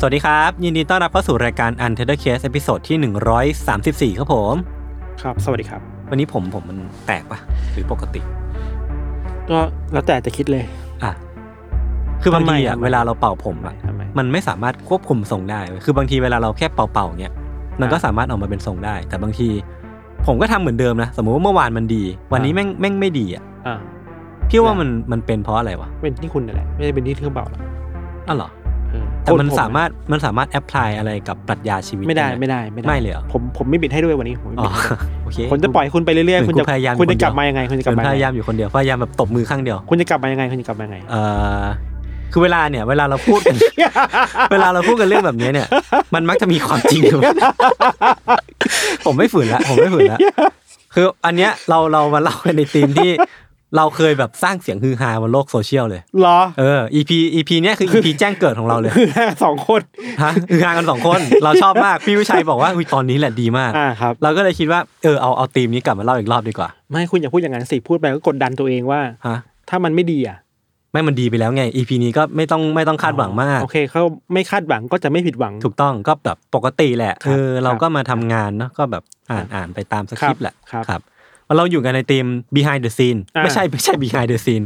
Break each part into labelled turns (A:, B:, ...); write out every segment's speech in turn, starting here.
A: สวัสดีครับ ยินดีต้อนรับเข้าสู่รายการ Untitled Case ตอนที่ 134 ครับผม
B: ครับ สวัสดีครับ
A: วันนี้ผมผมมันแตกปะหรือปกติ
B: ก็แล้วแต่จะคิดเลย
A: อะ คือบาง
B: ทำไม
A: ทีอะ
B: ทำไม
A: เวลาเราเป่าผมอะ
B: ทำไม
A: มันไม่สามารถควบคุมทรงได้เว้ยคือบางทีเวลาเราแค่เป่าๆเนี่ยมันก็
B: อ่า
A: สามารถออกมาเป็นทรงได้ แต่บางที ผมก็ทำเหมือนเดิมนะสมมุติว่าเมื่อวานมันดี วันนี้
B: อ่า
A: แม่งแม่งไม่ดีอะ
B: อ่า
A: พี่ว่ามันมันเป็นเพราะอะไรวะ
B: เป็นที่คุณนั่นแหละไม่ได้เป็นที่เครื่องเป่าหรอก
A: อ้าวเหรอ
B: เออ
A: แต่มัน
B: โทษผ
A: สามารถมันสามารถแอพพลายอะไรกับปรัชญาชีวิต
B: ไม่ได้
A: ห
B: ไม่ได้ไม่ได้
A: ไม่เลยเหรอ
B: ผมผมไม่บิดให้ด้วยวันนี้ผมไม่
A: อ๋อ
B: บิดให้ด้วย
A: โอเค
B: ผมจะปล่อยคุณไปเรื่อย
A: เหมื
B: ๆ
A: อน
B: คุณจะ
A: กูพยายาม
B: คุณจะ
A: คนเดียว
B: กลับมายังไงคุณจะกลับ
A: เป็น
B: มา
A: พ
B: ยัง
A: ยายาม
B: ไง
A: อยู่คนเดียวพยายามแบบตบมือข้างเดียว
B: คุณจะกลับมายังไงคุณจะกลับมายังไง
A: เอ่อคือเวลาเนี่ย เวลาเราพูดกัน เวลาเราพูดกันเรื่องแบบนี้เนี่ย มันมักจะมีความจริงอยู่ผมไม่ฝืนละผมไม่ฝืนละคืออันเนี้ยเราเรามาเล่ากันในธีมที่ เราเคยแบบสร้างเสียงฮือฮาบนโลกโซเชียลเลย
B: เหรอ
A: เออ EP EP เนี้ยคือ EP แจ้งเกิดของเราเลย
B: คือสองคน
A: ฮะฮือฮากันสองคน เราชอบมากพี่วิชัยบอกว่าอุ๊ยตอนนี้แหละดีมาก
B: อ่าครับ
A: เราก็เลยคิดว่าเออเอาเอาธีมนี้กลับมาเล่าอีกรอบดีกว่า
B: ไม่คุณอย่าพูดอย่างนั้นสิพูดไปก็กดดันตัวเองว่า
A: ฮะ
B: ถ้ามันไม่ดีอะ
A: ไม่มันดีไปแล้วไง EP นี้ก็ไม่ต้องไม่ต้องคาดหวังมาก
B: โอเคเขาไม่คาดหวังก็จะไม่ผิดหวัง
A: ถูกต้องก็แบบปกติแหละ
B: ครับ
A: เออเรา
B: ครับ
A: ก็มาทำงานเนาะก็แบบอ่านอ่านไปตามสคริปต์แหละ
B: ครับ
A: ครับ เราอยู่กันในทีม behind the scene
B: อ่า
A: ไม่ใช่ไม่ใช่ behind the scene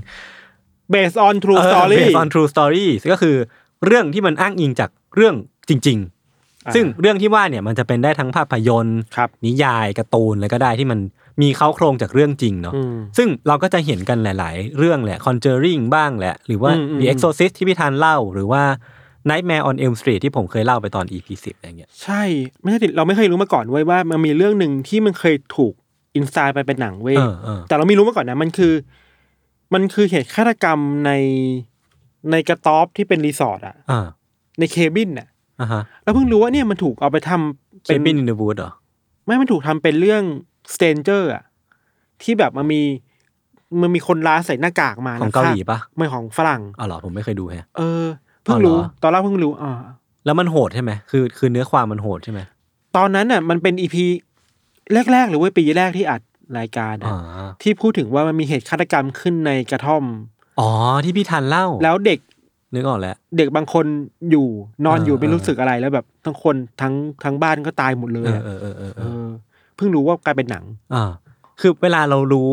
B: based on true
A: เออ
B: story
A: based on true story ก็คือเรื่องที่มันอ้างอิงจากเรื่องจริง
B: อ่า
A: ๆซึ่งเรื่องที่ว่าเนี่ยมันจะเป็นได้ทั้งภาพยนตร์
B: ครับ
A: นิยายการ์ตูนอะไรก็ได้ที่มันมีเข้าโครงจากเรื่องจริงเนาะ
B: อืม
A: ซึ่งเราก็จะเห็นกันหลาย ๆ เรื่องแหละ Conjuring บ้างแหละ หรือว่า
B: อืมอืม
A: The Exorcist ที่พี่ธันเล่าหรือว่า Nightmare on Elm Street ที่ผมเคยเล่าไปตอน EP 10อะไรเงี้ย
B: ใช่ ไม่ใช่ดิเราไม่เคยรู้มาก่อนเว้ยว่ามันมีเรื่องหนึ่งที่มันเคยถูก อินสไตล์ไปเป็นหนังเว้ย
A: เออเออ
B: แต่เราไม่รู้มาก่อนนะ มันคือ มันคือเหตุฆาตกรรมในในกระต๊อบที่เป็นรีสอร์ทอะ
A: อ่า
B: ในเคบินอะ
A: อ่าฮะ
B: แล้วเพิ่งรู้ว่าเนี่ยมันถูกเอาไปทำ
A: เป็
B: เป็นน
A: บินอินเดอะวูดเหรอ
B: ไม่มันถูกทำเป็นเรื่องสเตนเจอร์อะที่แบบมันมีมันมีคนร้ายใส่หน้ากากมา
A: ของ
B: นะ
A: เกาหลี
B: ฆ่
A: ปะ
B: ไม่ของฝรั่ง
A: อ๋อเหรอผมไม่เคยดูแฮะ
B: เออเพิ่ง
A: อ๋อเหรอ
B: รู้ ตอนแรกเพิ่งรู้อ่า
A: แล้วมันโหดใช่ไหมคือ คือเนื้อความมันโหดใช่ไหม
B: ตอนนั้นน่ะ มันเป็นอีพี แรกๆหรือว่าปีแรกที่อัดรายการอะ
A: อ๋อ
B: ที่พูดถึงว่ามันมีเหตุฆาตกรรมขึ้นในกระท่อม
A: อ๋อที่พี่ทันเล่า
B: แล้วเด็ก
A: นึกออกแล้ว
B: เด็กบางคนอยู่นอนอยู่
A: เออ
B: ไม่
A: เออ
B: รู้สึกอะไรแล้วแบบทั้งคนทั้งทั้งบ้านก็ตายหมดเลย
A: เออ
B: อะ
A: เออเออเออ
B: เอ
A: เออ
B: อเพิ่งรู้ว่ากลายเป็นหนัง
A: อ่า คือเวลาเรารู้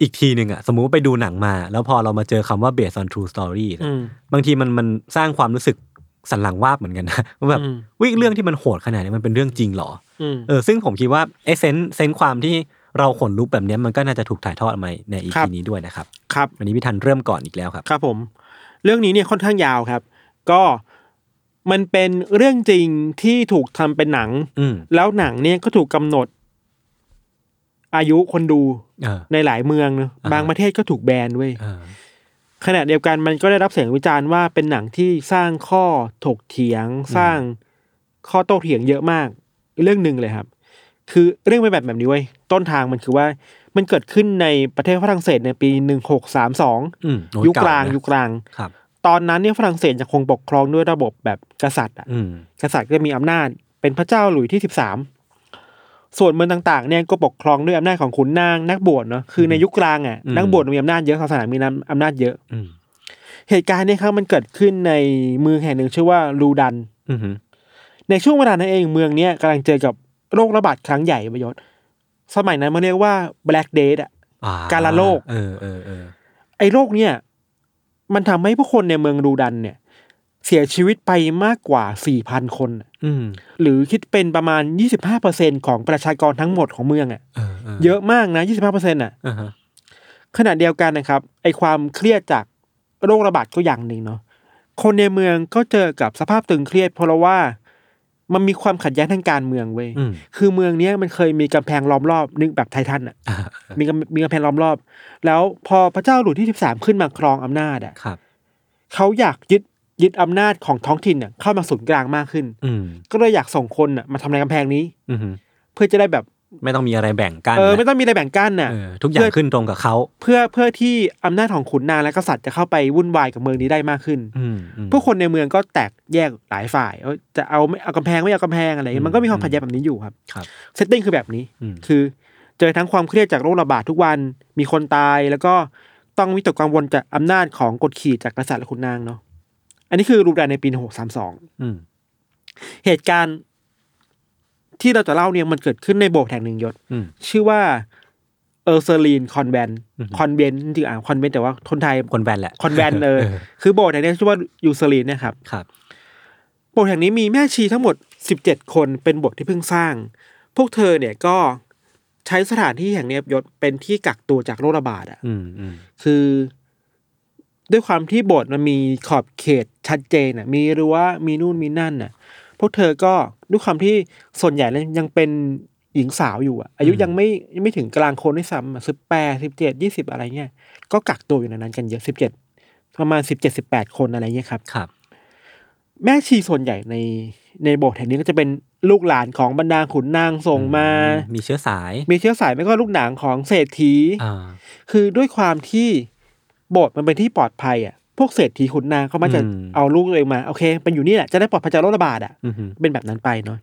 A: อีกทีหนึ่งอะสมมุติว่าไปดูหนังมา แล้วพอเรามาเจอคำว่า based on true story เนี่ย
B: อืม
A: บางทีมันมันสร้างความรู้สึกสันหลังวาบเหมือนกันนะว่าแบบ
B: อืม
A: วิเรื่องที่มันโหดขนาดนี้มันเป็นเรื่องจริงเหรอ
B: อืม
A: เออซึ่งผมคิดว่าไอ้เซนส์เซนส์ความที่เราขนลุกแบบเนี้ยมันก็น่าจะถูกถ่ายทอดมาในอี
B: ครั
A: พี
B: บ
A: นี้ด้วยนะครับ
B: ครับ
A: วันนี้พี่ทันเริ่มก่อนอีกแล้วครับ
B: ครับผม เรื่องนี้เนี่ยค่อนข้างยาวครับ ก็มันเป็นเรื่องจริงที่ถูกทำเป็นหนัง
A: อืม
B: แล้วหนังเนี่ยก็ถูกกำหนด อายุคนดู
A: เออ
B: ในหลายเมืองเนอะ
A: อ่า
B: บางประเทศก็ถูกแบนเว้ย
A: เออ
B: ขณะเดียวกันมันก็ได้รับเสียงวิจารณ์ว่าเป็นหนังที่สร้างข้อถกเถียง สร้างข้อโต้เถียงเยอะมาก เรื่องหนึ่งเลยครับ คือเรื่องเป็นแบบแบบนี้เว้ยต้นทางมันคือว่ามันเกิดขึ้นในประเทศฝรั่งเศสในปีหนึ่งหกสามสอง
A: อืมโอ้
B: ยุคกลาง
A: เนะ
B: ยุคกลาง
A: ครับ
B: ตอนนั้นเนี่ยฝรั่งเศสยังคงปกครองด้วยระบบแบบกษัตริย์อะ
A: อืม
B: กษัตริย์ก็มีอำนาจเป็นพระเจ้าหลุยที่สิบสามส่วนเมืองต่างๆเนี่ยก็ปกครองด้วยอำนาจของขุนนางนักบวชเนาะคือในยุคกลางอะนักบวชมีอำนาจเยอะศาสนามีอำนาจเยอะ
A: อืม
B: เหตุการณ์เนี้ครับมันเกิดขึ้นในเมืองแห่งหนึ่งชื่อว่าลูดัน
A: อืม
B: ในช่วงเวลานั้นเองเมืองเนี้ยกำลังเจอกับโรคระบาดครั้งใหญ่ประยศสมัยนั้นมันเรียกว่า Black Death อะ
A: อ่
B: การละโรค
A: เออเออเออ
B: ไอ้โรคเนี่ยมันทำให้ผู้คนในเมืองลูดันเนี่ย เสียชีวิตไปมากกว่า4,000คนน่ะ
A: อืม
B: หรือคิดเป็นประมาณ25%ของประชากรทั้งหมดของเมืองอะ
A: เออเออ
B: เยอะมากนะ25%อะ
A: อ่าฮะ
B: ขณะเดียวกันนะครับ ไอความเครียดจากโรคระบาดก็อย่างหนึ่งเนาะคนในเมืองก็เจอกับสภาพตึงเครียด เพราะว่า มันมีความขัดแย้งทางการเมืองเว้ย
A: อืม
B: คือเมืองเนี้ยมันเคยมีกำแพงล้อมรอบนึกแบบไททันอะ
A: อ่า
B: มีกำมีกำแพงล้อมรอบ แล้วพอพระเจ้าหลุยที่สิบสามขึ้นมาครองอำนาจอะ
A: ครับ
B: เขาอยากยึดยึดอำนาจของท้องถิ่นเนี่ยเข้ามาศูนย์กลางมากขึ้น
A: อืม
B: ก็เลยอยากส่งคนอะมาทำในกำแพงนี้
A: อืม
B: เพื่อจะได้แบบ
A: ไม่ต้องมีอะไรแบ่งกัน
B: เออ
A: นะ
B: ไม่ต้องมีอะไรแบ่งกั้นน่ะ
A: เออทุกอย่างขึ้นตรงกับเขา
B: เพื่อเพื่อที่อำนาจของขุนนางและกษัตริย์จะเข้าไปวุ่นวายกับเมืองนี้ได้มากขึ้น
A: อืมอืม
B: ผู้คนในเมืองก็แตกแยกหลายฝ่ายเอ้ยจะเอาไม่เอากำแพงไม่เอากำแพงอะไรอย่างเงี้ยมันก็มีความขัดแย้งแบบนี้อยู่ครับ
A: ครับ
B: setting คือแบบนี้
A: อืม
B: คือเจอทั้งความเครียดจากโรคระบาดทุกวันมีคนตายแล้วก็ต้องวิตกกังวลจากอำนาจของกดขี่จากกษัตริย์และขุนนางเนาะอันนี้คือรูปแบบในปีหกสามสอง
A: อืม
B: เหตุการณ์ ที่เราจะเล่าเนี่ยมันเกิดขึ้นในโบสถ์แห่งหนึ่งยศ
A: อืม
B: ชื่อว่า Ursuline convent อือ
A: ฮึ
B: คอนเวนจริงๆอะคอนเวนแต่ว่าคนไทย
A: คอนแวนต์แหละ
B: คอนแวนต์เออคือโบสถ์แห่งนี้ชื่อว่า Ursuline เนี่ยครับ
A: ครับ
B: โบสถ์แห่งนี้มีแม่ชีทั้งหมดสิบเจ็ดคนเป็นโบสถ์ที่เพิ่งสร้าง พวกเธอเนี่ยก็ใช้สถานที่แห่งเนี้ยยศเป็นที่กักตัวจากโรคระบาดอะ
A: อืมอืม
B: คือ ด้วยความที่โบสถ์มันมีขอบเขตชัดเจนอะ มีรั้วมีนู่นมีนั่นอะ พวกเธอก็ด้วยความที่ส่วนใหญ่แล้วยังเป็นหญิงสาวอยู่อะอายุยังไม่ยังไม่ถึงกลางคนด้วยซ้ำสิบแปดสิบเจ็ดยี่สิบอะไรเงี้ยก็กักตัวอยู่ในนั้นกันเยอะสิบเจ็ดประมาณสิบเจ็ดสิบแปดคนอะไรเงี้ยครับ
A: ครับ
B: แม่ชีส่วนใหญ่ในในโบสถ์แห่งนี้ก็จะเป็นลูกหลานของบรรดาขุนนางส่งมา
A: มีเชื้อสาย
B: มีเชื้อสายไม่ก็ลูกหลานของเศรษฐี
A: อ่า
B: คือด้วยความที่โบสถ์มันเป็นที่ปลอดภัยอะ พวกเศรษฐีขุนนางเขามักจะ
A: อืม
B: เอาลูกตัวเองมาโอเคเป็นอยู่นี่แหละจะได้ปลอดภัยจากโรคระบาดอะ
A: อืมฮึ
B: เป็นแบบนั้นไปเนาะ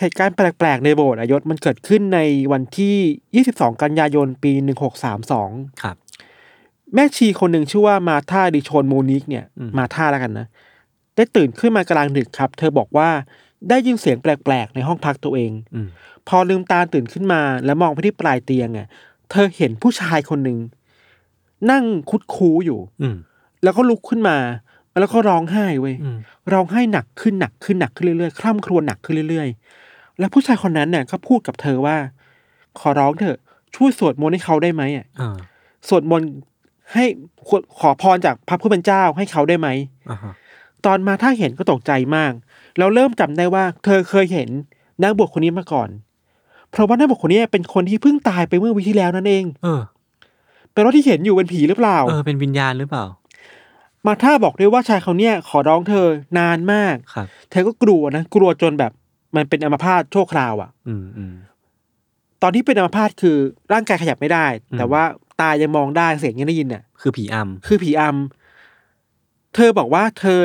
B: เหตุการณ์แปลกๆในโบสถ์อะยศมันเกิดขึ้นในวันที่ 22 กันยายนปี 1632
A: ครับ
B: แม่ชีคนหนึ่งชื่อว่ามาธาดิโชนโมนิกเนี่ย
A: อืม
B: มาธาแล้วกันนะ ได้ตื่นขึ้นมากลางดึกครับ เธอบอกว่าได้ยินเสียงแปลกๆ ในห้องพักตัวเอง
A: อืม
B: พอลืมตาตื่นขึ้นมา แล้วมองไปที่ปลายเตียงอะ เธอเห็นผู้ชายคนหนึ่ง นั่งคุดคูอยู่
A: อืม
B: แล้วก็ลุกขึ้นมา แล้วก็ร้องไห้เว้ย
A: อืม
B: ร้องไห้หนักขึ้นหนักขึ้นหนักขึ้นเรื่อยๆคร่ำครวญหนักขึ้นเรื่อยๆ แล้วผู้ชายคนนั้นเนี่ยก็พูดกับเธอว่า ขอร้องเถอะช่วยสวดมนต์ให้เขาได้ไหมอะ
A: อ่า
B: สวดมนต์ให้ขอขอพรจากพระผู้เป็นเจ้าให้เขาได้ไหม
A: อ่าฮะ
B: ตอนมาถ้าเห็นก็ตกใจมาก แล้วเริ่มจำได้ว่า เธอเคยเห็นนักบวชคนนี้มาก่อน เพราะว่านักบวชคนนี้เป็นคนที่เพิ่งตายไปเมื่อวิที่แล้วนั่นเอง
A: เออ
B: เป็นว่าที่เห็นอยู่เป็นผีหรือเปล่า
A: เออเป็นวิญญาณหรือเปล่า
B: มาท่าบอกด้วยว่าชายเขาเนี่ยขอร้องเธอนานมาก
A: ครับ
B: เธอก็กลัวนะกลัวจนแบบมันเป็นอัมพาตชั่วคราวอะ
A: อืมอืม
B: ตอนที่เป็นอัมพาตคือร่างกายขยับไม่ได้
A: อืม
B: แต่ว่าตายังมองได้เสียงยังได้ยินเนี่ย
A: คือผีอำ
B: คือผีอำเธอบอกว่าเธอ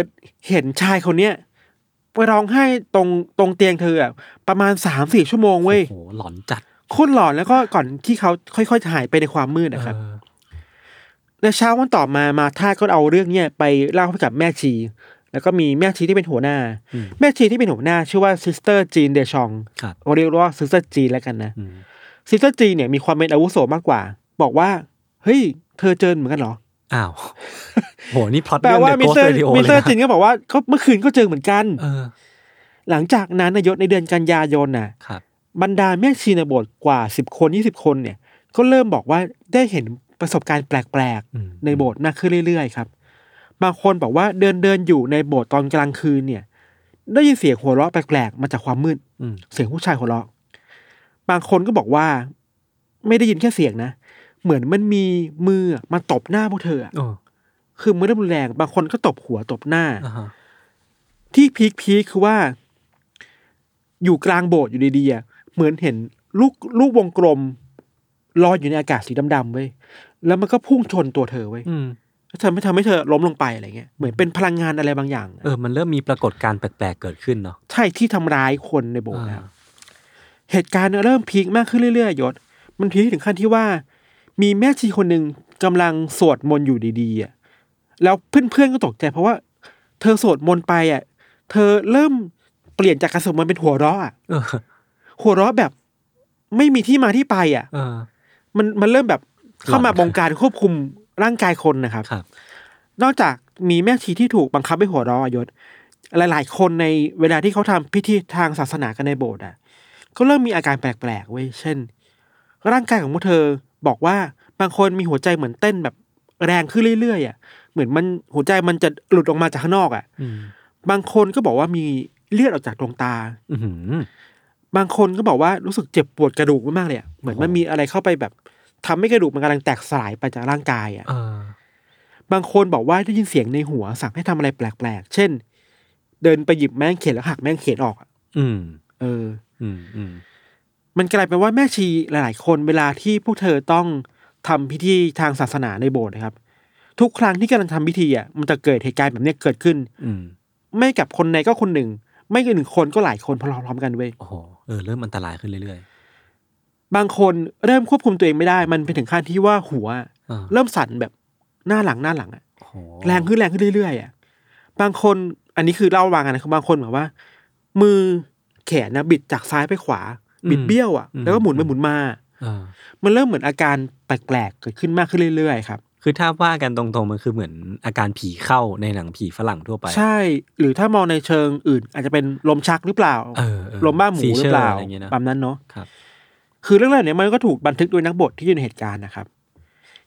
B: เห็นชายคนเนี้ยไปร้องไห้ตรงตรงเตียงเธออะประมาณสามสี่ชั่วโมงเว้ย
A: โอ้โหหลอนจัด
B: โคตรหลอนแล้วก็ก่อนที่เขาค่อยๆหายไปในความมืดนะครับ
A: เออ
B: ในเช้าวันต่อมามาท่าก็เอาเรื่องเนี้ยไปเล่าให้กับแม่ชี แล้วก็มีแม่ชีที่เป็นหัวหน้า
A: อืม
B: แม่ชีที่เป็นหัวหน้า ชื่อว่าซิสเตอร์จีนเดชอง
A: ครับ
B: เราเรียกว่าซิสเตอร์จีนแล้วกันนะ
A: อืม
B: ซิสเตอร์จีนเนี่ยมีความเป็นอาวุโสมากกว่า บอกว่า เฮ้ย เธอเจอเหมือนกันเหรอ
A: อ้าวโหนี่พล็อต
B: แปล
A: เรื่อง
B: ว่า
A: The
B: มิส
A: Ghost
B: เตอร์
A: Radio
B: มิส
A: เล
B: เตอร์
A: ย
B: จีน
A: นะ
B: ก็บอกว่าเขาเมื่อคืนก็เจอเหมือนกัน
A: เออ
B: หลังจากนั้นนายศในเดือนกันยายนน่ะ
A: ครับ
B: บรรดาแม่ชีในโบสถ์กว่าสิบคนยี่สิบคนเนี่ย ก็เริ่มบอกว่าได้เห็น ประสบการณ์แปลก
A: อืม
B: ๆในโบสถ์มากขึ้นเรื่อยๆ ครับ บางคนบอกว่าเดินเดินๆอยู่ในโบสถ์ตอนกลางคืนเนี่ย ได้ยินเสียงหัวเราะแปลกๆ มาจากความมืด
A: อืม
B: เสียงผู้ชายหัวเราะ บางคนก็บอกว่า ไม่ได้ยินแค่เสียงนะ เหมือนมันมีมือมาตบหน้าพวกเธออะ
A: โอ้
B: คือมือเริ่มรุนแรง บางคนก็ตบหัวตบหน้า
A: อ่าฮะ
B: ที่พีคพีคคือว่า อยู่กลางโบสถ์อยู่ดีๆอะเหมือนเห็นลูกลูกวงกลมลอยอยู่ในอากาศสีดำๆเว้ย แล้วมันก็พุ่งชนตัวเธอเว้ย
A: อืม
B: แล้วทำให้ทำให้เธอล้มลงไปอะไรเงี้ยเหมือนเป็นพลังงานอะไรบางอย่าง
A: เออมันเริ่มมีปรากฏการณ์แปลกๆเกิดขึ้นเนาะ
B: ใช่ที่ทำร้ายคนในโบสถ์
A: อ่า
B: นะครับเหตุการณ์เริ่มพีคมากขึ้นเรื่อยๆยศ มันพีคถึงขั้นที่ว่า มีแม่ชีคนหนึ่งกำลังสวดมนต์อยู่ดีๆอะแล้วเพื่อนๆก็ตกใจเพราะว่า เธอสวดมนต์ไปอะ เธอเริ่มเปลี่ยนจากการสวดมนต์เป็นหัวเราะอะ
A: เออ
B: หัวเราะแบบ ไม่มีที่มาที่ไปอะ
A: เออ
B: มันมันเริ่มแบบ เข้ามา
A: หลอน
B: บงการควบคุมร่างกายคนนะครับ
A: ครับ
B: นอกจากมีแม่ชีที่ถูกบังคับให้หัวเราะอะยศหลาย ๆ คนในเวลาที่เขาทำพิธีทางศาสนากันในโบสถ์อะ ก็เริ่มมีอาการแปลกๆเว้ยเช่น ร่างกายของพวกเธอบอกว่าบางคนมีหัวใจเหมือนเต้นแบบแรงขึ้นเรื่อยๆอะ เหมือนมันหัวใจมันจะหลุดออกมาจากข้างนอกอะ
A: อืม
B: บางคนก็บอกว่ามีเลือดออกจากดวงตา
A: อือหือ
B: บางคนก็บอกว่ารู้สึกเจ็บปวดกระดูกมากๆเลยอะเหมือนมันมีอะไรเข้าไปแบบ ทำให้กระดูกมันกำลังแตกสลายไปจากร่างกายอะ
A: เออ
B: บางคนบอกว่าได้ยินเสียงในหัวสั่งให้ทำอะไรแปลกๆ เช่น เดินไปหยิบแม่งเขนแล้วหักแม่งเขนออกอะ
A: อืม
B: เออ
A: อืมอืม
B: มันกลายเป็นว่าแม่ชีหลาย ๆ คนเวลาที่พวกเธอต้องทำพิธีทางศาสนาในโบสถ์นะครับ ทุกครั้งที่กำลังทำพิธีอะมันจะเกิดเหตุการณ์แบบเนี้ยเกิดขึ้น
A: อืม
B: ไม่กับคนใดก็คนหนึ่ง ไม่กับหนึ่งคนก็หลายคนพร้อมๆกันเว้ย
A: โอ้โหเออเริ่มอันตรายขึ้นเรื่อย
B: บางคนเริ่มควบคุมตัวเองไม่ได้ มันไปถึงขั้นที่ว่าหัว
A: ๆอ่า
B: เริ่มสั่นแบบหน้าหลังหน้าหลังอะ
A: โอ้โห
B: แรงขึ้นแรงขึ้นเรื่อยๆอะบางคนอันนี้คือเล่าวางกันนะครับบางคนแบบว่า มือแขนนะบิดจากซ้ายไปขวา บิดเบี้ยวอะแล้วก็หมุนไปหมุนมา
A: อ่า
B: มันเริ่มเหมือนอาการแปลกๆเกิดขึ้นมากขึ้นเรื่อยๆครับ
A: คือถ้าว่ากันตรงๆมันคือเหมือนอาการผีเข้าในหนังผีฝรั่งทั่วไป
B: ใช่ หรือถ้ามองในเชิงอื่น อาจจะเป็นลมชักหรือเปล่า
A: เออเออ
B: ลมบ้าหมูหรือเปล่า
A: seizure อะไรอย่างเงี้ยนะ
B: แบบนั้นเนาะ
A: ครับ
B: คือเรื่องราวเนี้ยมันก็ถูกบันทึกโดยนักบทที่อยู่ในเหตุการณ์นะครับ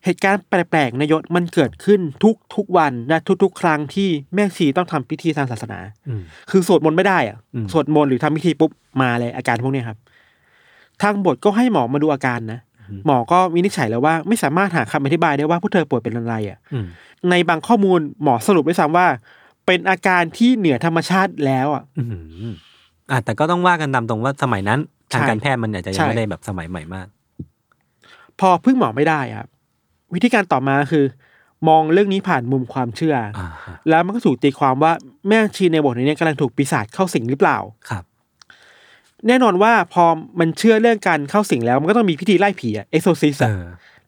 B: เหตุการณ์แปลกๆในยศมันเกิดขึ้นทุกทุกๆวันและทุก ๆ ครั้งที่แม่ชีต้องทำพิธีทางศาสนา
A: อืม
B: คือสวดมนต์ไม่ได้อะ
A: อืม
B: สวดมนต์หรือทำพิธีปุ๊บมาเลยอาการพวกเนี้ยครับ ทางบทก็ให้หมอมาดูอาการนะหมอก็วินิจฉัยแล้วว่าไม่สามารถหาคำอธิบายได้ว่าผู้เธอป่วยเป็นอะไรอะ
A: อืม
B: ในบางข้อมูลหมอสรุปด้วยซ้ำว่า เป็นอาการที่เหนือธรรมชาติแล้วอะ
A: อืมอะแต่ก็ต้องว่ากันตามตรงว่าสมัยนั้น ทาง
B: ใช่
A: การแพทย์มันอาจจะยั
B: ใช่
A: งไม่ได้แบบสมัยใหม่มาก
B: พอพึ่งหมอไม่ได้ครับ วิธีการต่อมาคือ มองเรื่องนี้ผ่านมุมความเชื่ออ
A: อ่าฮะ
B: แล้วมันก็ถูกตีความว่าแม่ชีในโบสถ์นี้กำลังถูกปีศาจเข้าสิงหรือเปล่า
A: ครับ
B: แน่นอนว่าพอมันเชื่อเรื่องการเข้าสิงแล้วมันก็ต้องมีพิธีไล่ผีอะเอ็กโซซิส
A: เอ
B: อะ
A: อ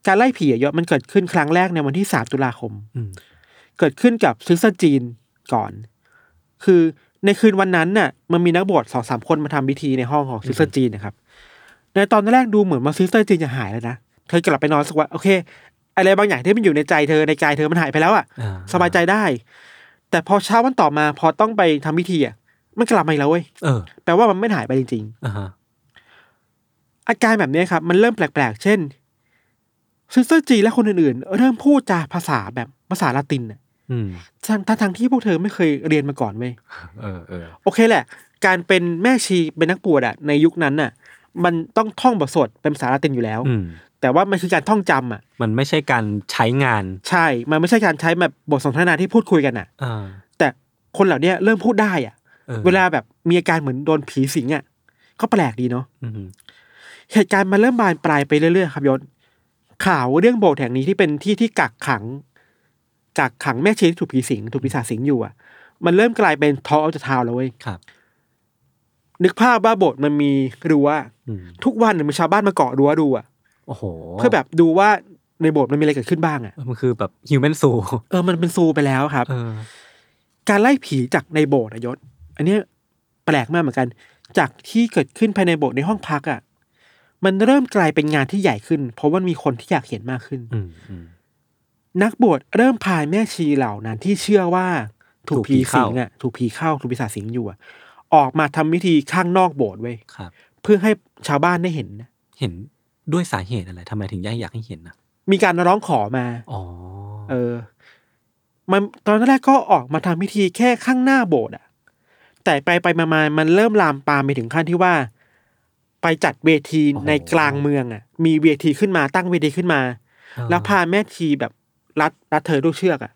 B: การไล่ผีอะยศมันเกิดขึ้นครั้งแรกในวันที่สามตุลาคม
A: อืม
B: เกิดขึ้นกับซิสเตอร์จีนก่อน คือ ในคืนวันนั้นน่ะมันมีนักบวชสองสามคนมาทำพิธีในห้องของซิสเตอร์จีนนะครับ ในตอนแรกดูเหมือนว่าซิสเตอร์จีนจะหายแล้วนะ เธอกลับไปนอนสักวันโอเค อะไรบางอย่างที่มันอยู่ในใจเธอในกายเธอมันหายไปแล้วอะ
A: อ่
B: สบายใจได้ แต่พอเช้าวันต่อมาพอต้องไปทำพิธีอะมันกลับมาอีกแล้วเว้ย
A: เออ
B: แปลว่ามันไม่หายไปจริงๆ
A: อ่าฮะ
B: อาการแบบนี้ครับ มันเริ่มแปลกๆ เช่นซิสเตอร์จีและคนอื่นๆ เริ่มพูดจาภาษาแบบภาษาละตินน่ะ
A: อืม
B: ทั้งทั้งทั้งที่พวกเธอไม่เคยเรียนมาก่อนเว้ย
A: เออเออ
B: โอเคแหละ การเป็นแม่ชีเป็นนักบวชอะในยุคนั้นน่ะ มันต้องท่องบทสวดเป็นภาษาละตินอยู่แล้ว
A: อืม
B: แต่ว่ามันคือการท่องจำอะ
A: มันไม่ใช่การใช้งาน
B: ใช่ มันไม่ใช่การใช้แบบบทสนทนาที่พูดคุยกันอะ
A: อ่า
B: แต่คนเหล่านี้เริ่มพูดได้อะ
A: ออ
B: เวลาแบบมีอาการเหมือนโดนผีสิงอะก็แปลกดีเนาะ
A: อืม
B: เหตุการณ์มันเริ่มบานปลายไปเรื่อยๆครับยศข่าวเรื่องโบสถ์แห่งนี้ที่เป็นที่ที่กักขัง กักขังแม่ชีที่ถูกผีสิงถูกปีศาจสิงอยู่อะ มันเริ่มกลายเป็นทอเอาจะทาวแล้วเว้ย
A: ครับ
B: นึกภาพว่าโบสถ์มันมีรั้ว
A: อืม
B: ทุกวันเนี่ยมีชาวบ้านมาเกาะรั้วดูอะ
A: โอ้โห
B: เพื่อแบบดูว่าในโบสถ์มันมีอะไรเกิดขึ้นบ้างอะ
A: มันคือแบบฮิวแมนซู
B: เออมันเป็นซูไปแล้วครับ
A: เออ
B: การไล่ผีจากในโบสถ์อะยศ อันเนี้ยแปลกมากเหมือนกัน จากที่เกิดขึ้นภายในโบสถ์ในห้องพักอะมันเริ่มกลายเป็นงานที่ใหญ่ขึ้น เพราะว่ามีคนที่อยากเห็นมากขึ้น
A: อืมอืม
B: นักบวชเริ่มพาแม่ชีเหล่านั้นที่เชื่อว่าถูก
A: ถูกผี
B: ผี
A: เข้า
B: สิงอะถูกผีเข้าถูกปีศาจสิงอยู่อะออกมาทำพิธีข้างนอกโบสถ์เว้ย
A: ครับ
B: เพื่อให้ชาวบ้านได้เห็นนะ
A: เห็นด้วยสาเหตุอะไรทำไมถึงอยากให้เห็นนะ
B: มีการร้องขอมา
A: อ๋อ
B: เออ มันตอนแรกก็ออกมาทำพิธีแค่ข้างหน้าโบสถ์อะ แต่ไปไปมามามันเริ่มลามปามไปถึงขั้นที่ว่า ไปจัดเวทีในกลางเมืองอะ มีเวทีขึ้นมาตั้งเวทีขึ้นมา แล้วพาแม่ชีแบบ รัดรัดเธอด้วยเชือกอะ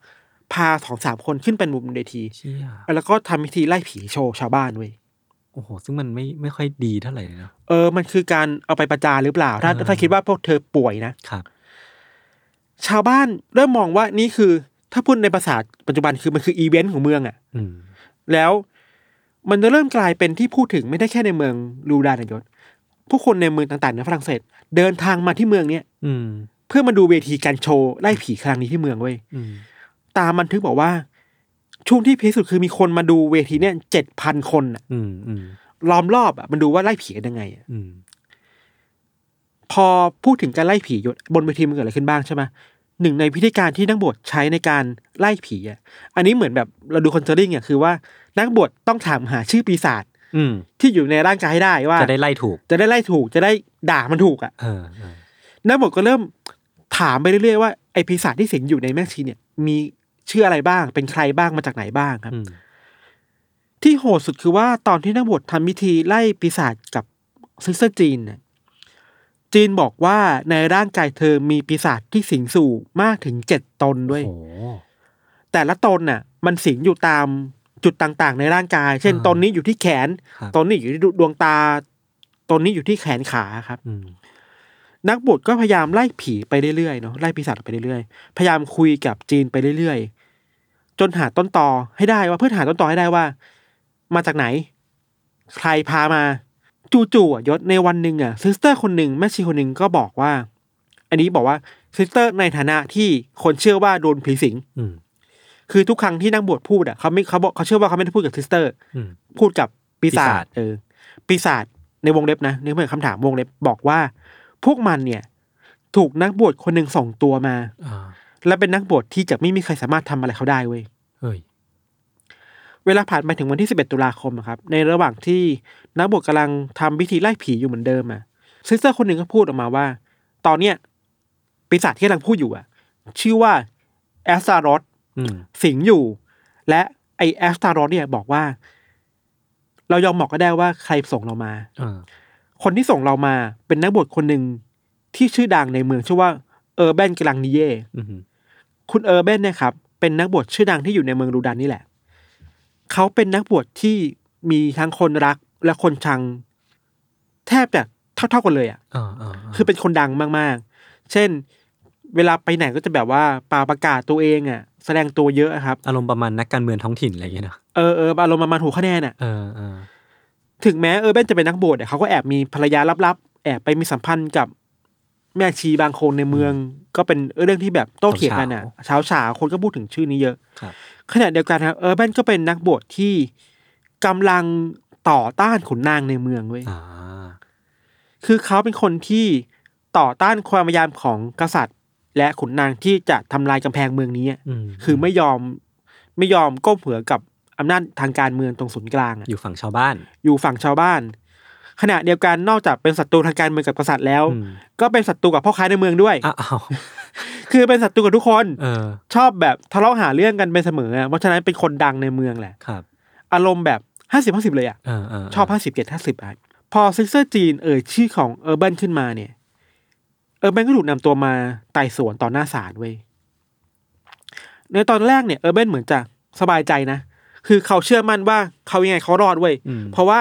B: พาสองสามคนขึ้นเป็นบนเวที
A: เชี่ย
B: แล้วก็ทำพิธีไล่ผีโชว์ชาวบ้านเว้ย
A: โอ้โห ซึ่งมันไม่ไม่ค่อยดีเท่าไหร่เลยนะ
B: เออ มันคือการเอาไปประจานหรือเปล่า ถ้า
A: เออ
B: ถ้าคิดว่าพวกเธอป่วยนะ
A: ครับ
B: ชาวบ้านเริ่มมองว่านี่คือ ถ้าพูดในภาษาปัจจุบันคือมันคืออีเวนต์ของเมืองอะ
A: อืม
B: แล้วมันจะเริ่มกลายเป็นที่พูดถึงไม่ได้แค่ในเมืองลูดันนะยศผู้คนในเมืองต่างๆในฝรั่งเศส เดินทางมาที่เมืองเนี้ย
A: อืม
B: เพื่อมาดูเวทีการโชว์ไล่ผีครั้งนี้ที่เมืองเว้ย
A: อืม
B: ตามบันทึกบอกว่า ช่วงที่พีคสุดคือมีคนมาดูเวทีเนี่ยเจ็ดพันคนอะ
A: อืมอืม
B: ล้อมรอบอะมันดูว่าไล่ผีกันยังไงอะ
A: อืม
B: พอพูดถึงการไล่ผียศบนเวทีมันเกิดอะไรขึ้นบ้างใช่ไหมหนึ่งในพิธีการที่นักบวชใช้ในการไล่ผีอะ อันนี้เหมือนแบบเราดูคอนเซอร์ริงอะคือว่านักบวชต้องถามหาชื่อปีศาจ
A: อืม
B: ที่อยู่ในร่างกายให้ได้ว่า
A: จะได้ไล่ถูก
B: จะได้ไล่ถูก จะได้ด่ามันถูกอะ
A: เออเออ
B: นักบวชก็เริ่ม ถามไปเรื่อยๆว่าไอปีศาจที่สิงอยู่ในแม่ชีเนี่ย มีชื่ออะไรบ้าง เป็นใครบ้างมาจากไหนบ้างครับ
A: อืม
B: ที่โหดสุดคือว่าตอนที่นักบวชทำพิธีไล่ปีศาจกับซิสเตอร์จีนเนี่ยจีนบอกว่าในร่างกายเธอมีปีศาจที่สิงสู่มากถึงเจ็ดตนด้วย
A: โอ้โห
B: แต่ละตนน่ะ มันสิงอยู่ตามจุดต่างๆ ในร่างกาย เช่น
A: อ่า
B: ตนนี้อยู่ที่แขน
A: ครับ
B: ตนนี้อยู่ที่ดวงตา ตนนี้อยู่ที่แขนขาครับ
A: อืม
B: นักบวชก็พยายามไล่ผีไปเรื่อยๆเนาะไล่ปีศาจไปเรื่อยๆ พยายามคุยกับจีนไปเรื่อยๆ จนหาต้นตอให้ได้ว่าเพื่อหาต้นตอให้ได้ว่า มาจากไหน ใครพามา จู่ๆอะยศในวันหนึ่งอะซิสเตอร์คนหนึ่งแม่ชีคนหนึ่งก็บอกว่า อันนี้บอกว่าซิสเตอร์ในฐานะที่คนเชื่อว่าโดนผีสิง
A: อืม
B: คือทุกครั้งที่นักบวชพูดอะเขาไม่เขาบอกเขาเชื่อว่าเขาไม่ได้พูดกับซิสเตอร์
A: อืม
B: พูดกับปีศา
A: ปีศา
B: จปีศา
A: จ
B: เออปีศาจในวงเล็บนะนี่เป็นคำถามวงเล็บบอกว่า พวกมันเนี่ย ถูกนักบวชคนหนึ่งส่งตัวมา
A: อ่า
B: และเป็นนักบวชที่จะไม่มีใครสามารถทำอะไรเขาได้เว้ย
A: เฮ้ย
B: เวลาผ่านไปถึงวันที่ 11 ตุลาคมอะครับ ในระหว่างที่นักบวชกำลังทำพิธีไล่ผีอยู่เหมือนเดิมอะซิสเตอร์คนหนึ่งก็พูดออกมาว่า ตอนเนี้ยปีศาจที่กำลังพูดอยู่อะ ชื่อว่าแอสตารอส
A: อืม
B: สิงอยู่ และไอแอสตารอสเนี่ยบอกว่า เรายอมบอกก็ได้ว่าใครส่งเรามา
A: อ่า
B: คนที่ส่งเรามาเป็นนักบวชคนหนึ่งที่ชื่อดังในเมืองชื่อว่าเออร์เบนกลังดิเย่
A: อืม
B: คุณเออร์เบนเนี่ยครับเป็นนักบวชชื่อดังที่อยู่ในเมืองลูดันนี่แหละ เขาเป็นนักบวชที่มีทั้งคนรักและคนชัง แทบจะเท่าๆกันเลยอะ
A: อ่าอ่าา
B: คือเป็นคนดังมากๆ เช่น เวลาไปไหนก็จะแบบว่าปาประกาศตัวเองอะ แสดงตัวเยอะอะครับ
A: อารมณ์ประมาณนักการเมืองท้องถิ่นอะไรอย่างเงี้ยเนอะ
B: เออเอออารมณ์ประมาณถูกคะแนนอะ
A: เออเออ
B: ถึงแม้เออร์เบนจะเป็นนักบวชเนี่ยเขาก็แอบมีภรรยาลับๆ แอบไปมีสัมพันธ์กับแม่ชีบางคนในเมือง ก็เป็นเรื่องที่แบบโต้เถียงกันอะเช้าฉาคนก็พูดถึงชื่อนี้เยอะ
A: ครับ
B: ขณะเดียวกันครับเออร์เบนก็เป็นนักบวชที่กำลังต่อต้านขุนนางในเมืองเว้ย
A: อ่า
B: คือเขาเป็นคนที่ต่อต้านความพยายามของกษัตริย์ และขุนนางที่จะทำลายกำแพงเมืองนี้อะ
A: อืม
B: คือไม่ยอมไม่ยอมก้มหัวกับ อำนาจทางการเมืองตรงศูนย์กลางอะ
A: อยู่ฝั่งชาวบ้าน
B: อยู่ฝั่งชาวบ้าน ขณะเดียวกันนอกจากเป็นศัตรูทางการเมืองกับกษัตริย์แล้ว
A: อืม
B: ก็เป็นศัตรูกับพ่อค้าในเมืองด้วย
A: อ้าวอ้าว
B: คือเป็นศัตรูกับทุกคน
A: เออ
B: ชอบแบบทะเลาะหาเรื่องกันเป็นเสมออะเพราะฉะนั้นเป็นคนดังในเมืองแหละ
A: ครับ
B: อารมณ์แบบห้าสิบห้าสิบเลยอะ
A: เออเออ
B: ชอบห้าสิบเจ็ดห้าสิบอะพอซิสเตอร์จีนเอ่ยชื่อของเออร์เบนขึ้นมาเนี่ย เออร์เบนก็ถูกนำตัวมาไต่สวนต่อหน้าศาลเว้ยในตอนแรกเนี่ยเออร์เบนเหมือนจะสบายใจนะ คือเขาเชื่อมั่นว่าเขายังไงเขารอดเว้ย
A: อืม
B: เพราะว่า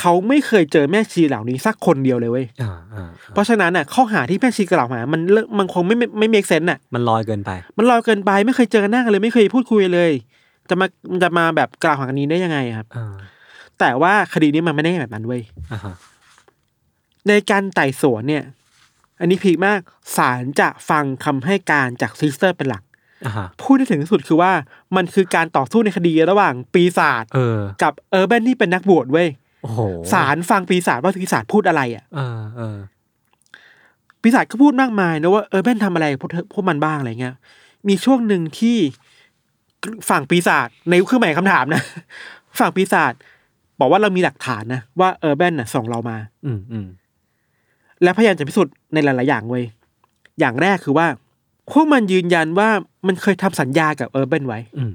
B: เขาไม่เคยเจอแม่ชีเหล่านี้สักคนเดียวเลยเว้ย
A: อ่าอ่า
B: เพราะฉะนั้นน่ะข้อหาที่แม่ชีกล่าวหา มันเลิกมันคงไม่ไม่ไม่ make sense น่ะ
A: มันลอยเกินไป
B: มันลอยเกินไป ไม่เคยเจอกันหน้ากันเลย ไม่เคยพูดคุยเลย จะมาจะมาแบบกล่าวหากันนี้ได้ยังไงครับ
A: อ่า
B: แต่ว่าคดีนี้มันไม่ได้แบบนั้นเว้ย
A: อ่าฮะ
B: ในการไต่สวนเนี่ย อันนี้พีคมากศาลจะฟังคำให้การจากซิสเตอร์เป็นหลัก
A: อ่าฮะ
B: พูดได้ถึงที่สุดคือว่ามันคือการต่อสู้ในคดีระหว่างปีศาจ
A: เออ
B: กับเออร์เบนที่เป็นนักบวชเว้ย
A: โอ้โห
B: ศาลฟังปีศาจว่าปีศาจพูดอะไรอะ
A: เออเออ
B: ปีศาจก็พูดมากมายนะว่าเออร์เบนทำอะไรพวกเธอพวกมันบ้างอะไรเงี้ยมีช่วงหนึ่งที่ฝั่งปีศาจในเครื่องหมายคำถามนะฝั่งปีศาจบอกว่าเรามีหลักฐานนะว่าเออร์เบนน่ะส่งเรามา
A: อืมอืม
B: และพยายามจะพิสูจน์ในหลาย ๆ อย่างเว้ยอย่างแรกคือว่า พวกมันยืนยันว่ามันเคยทำสัญญากับเออร์เบนไว้
A: อืม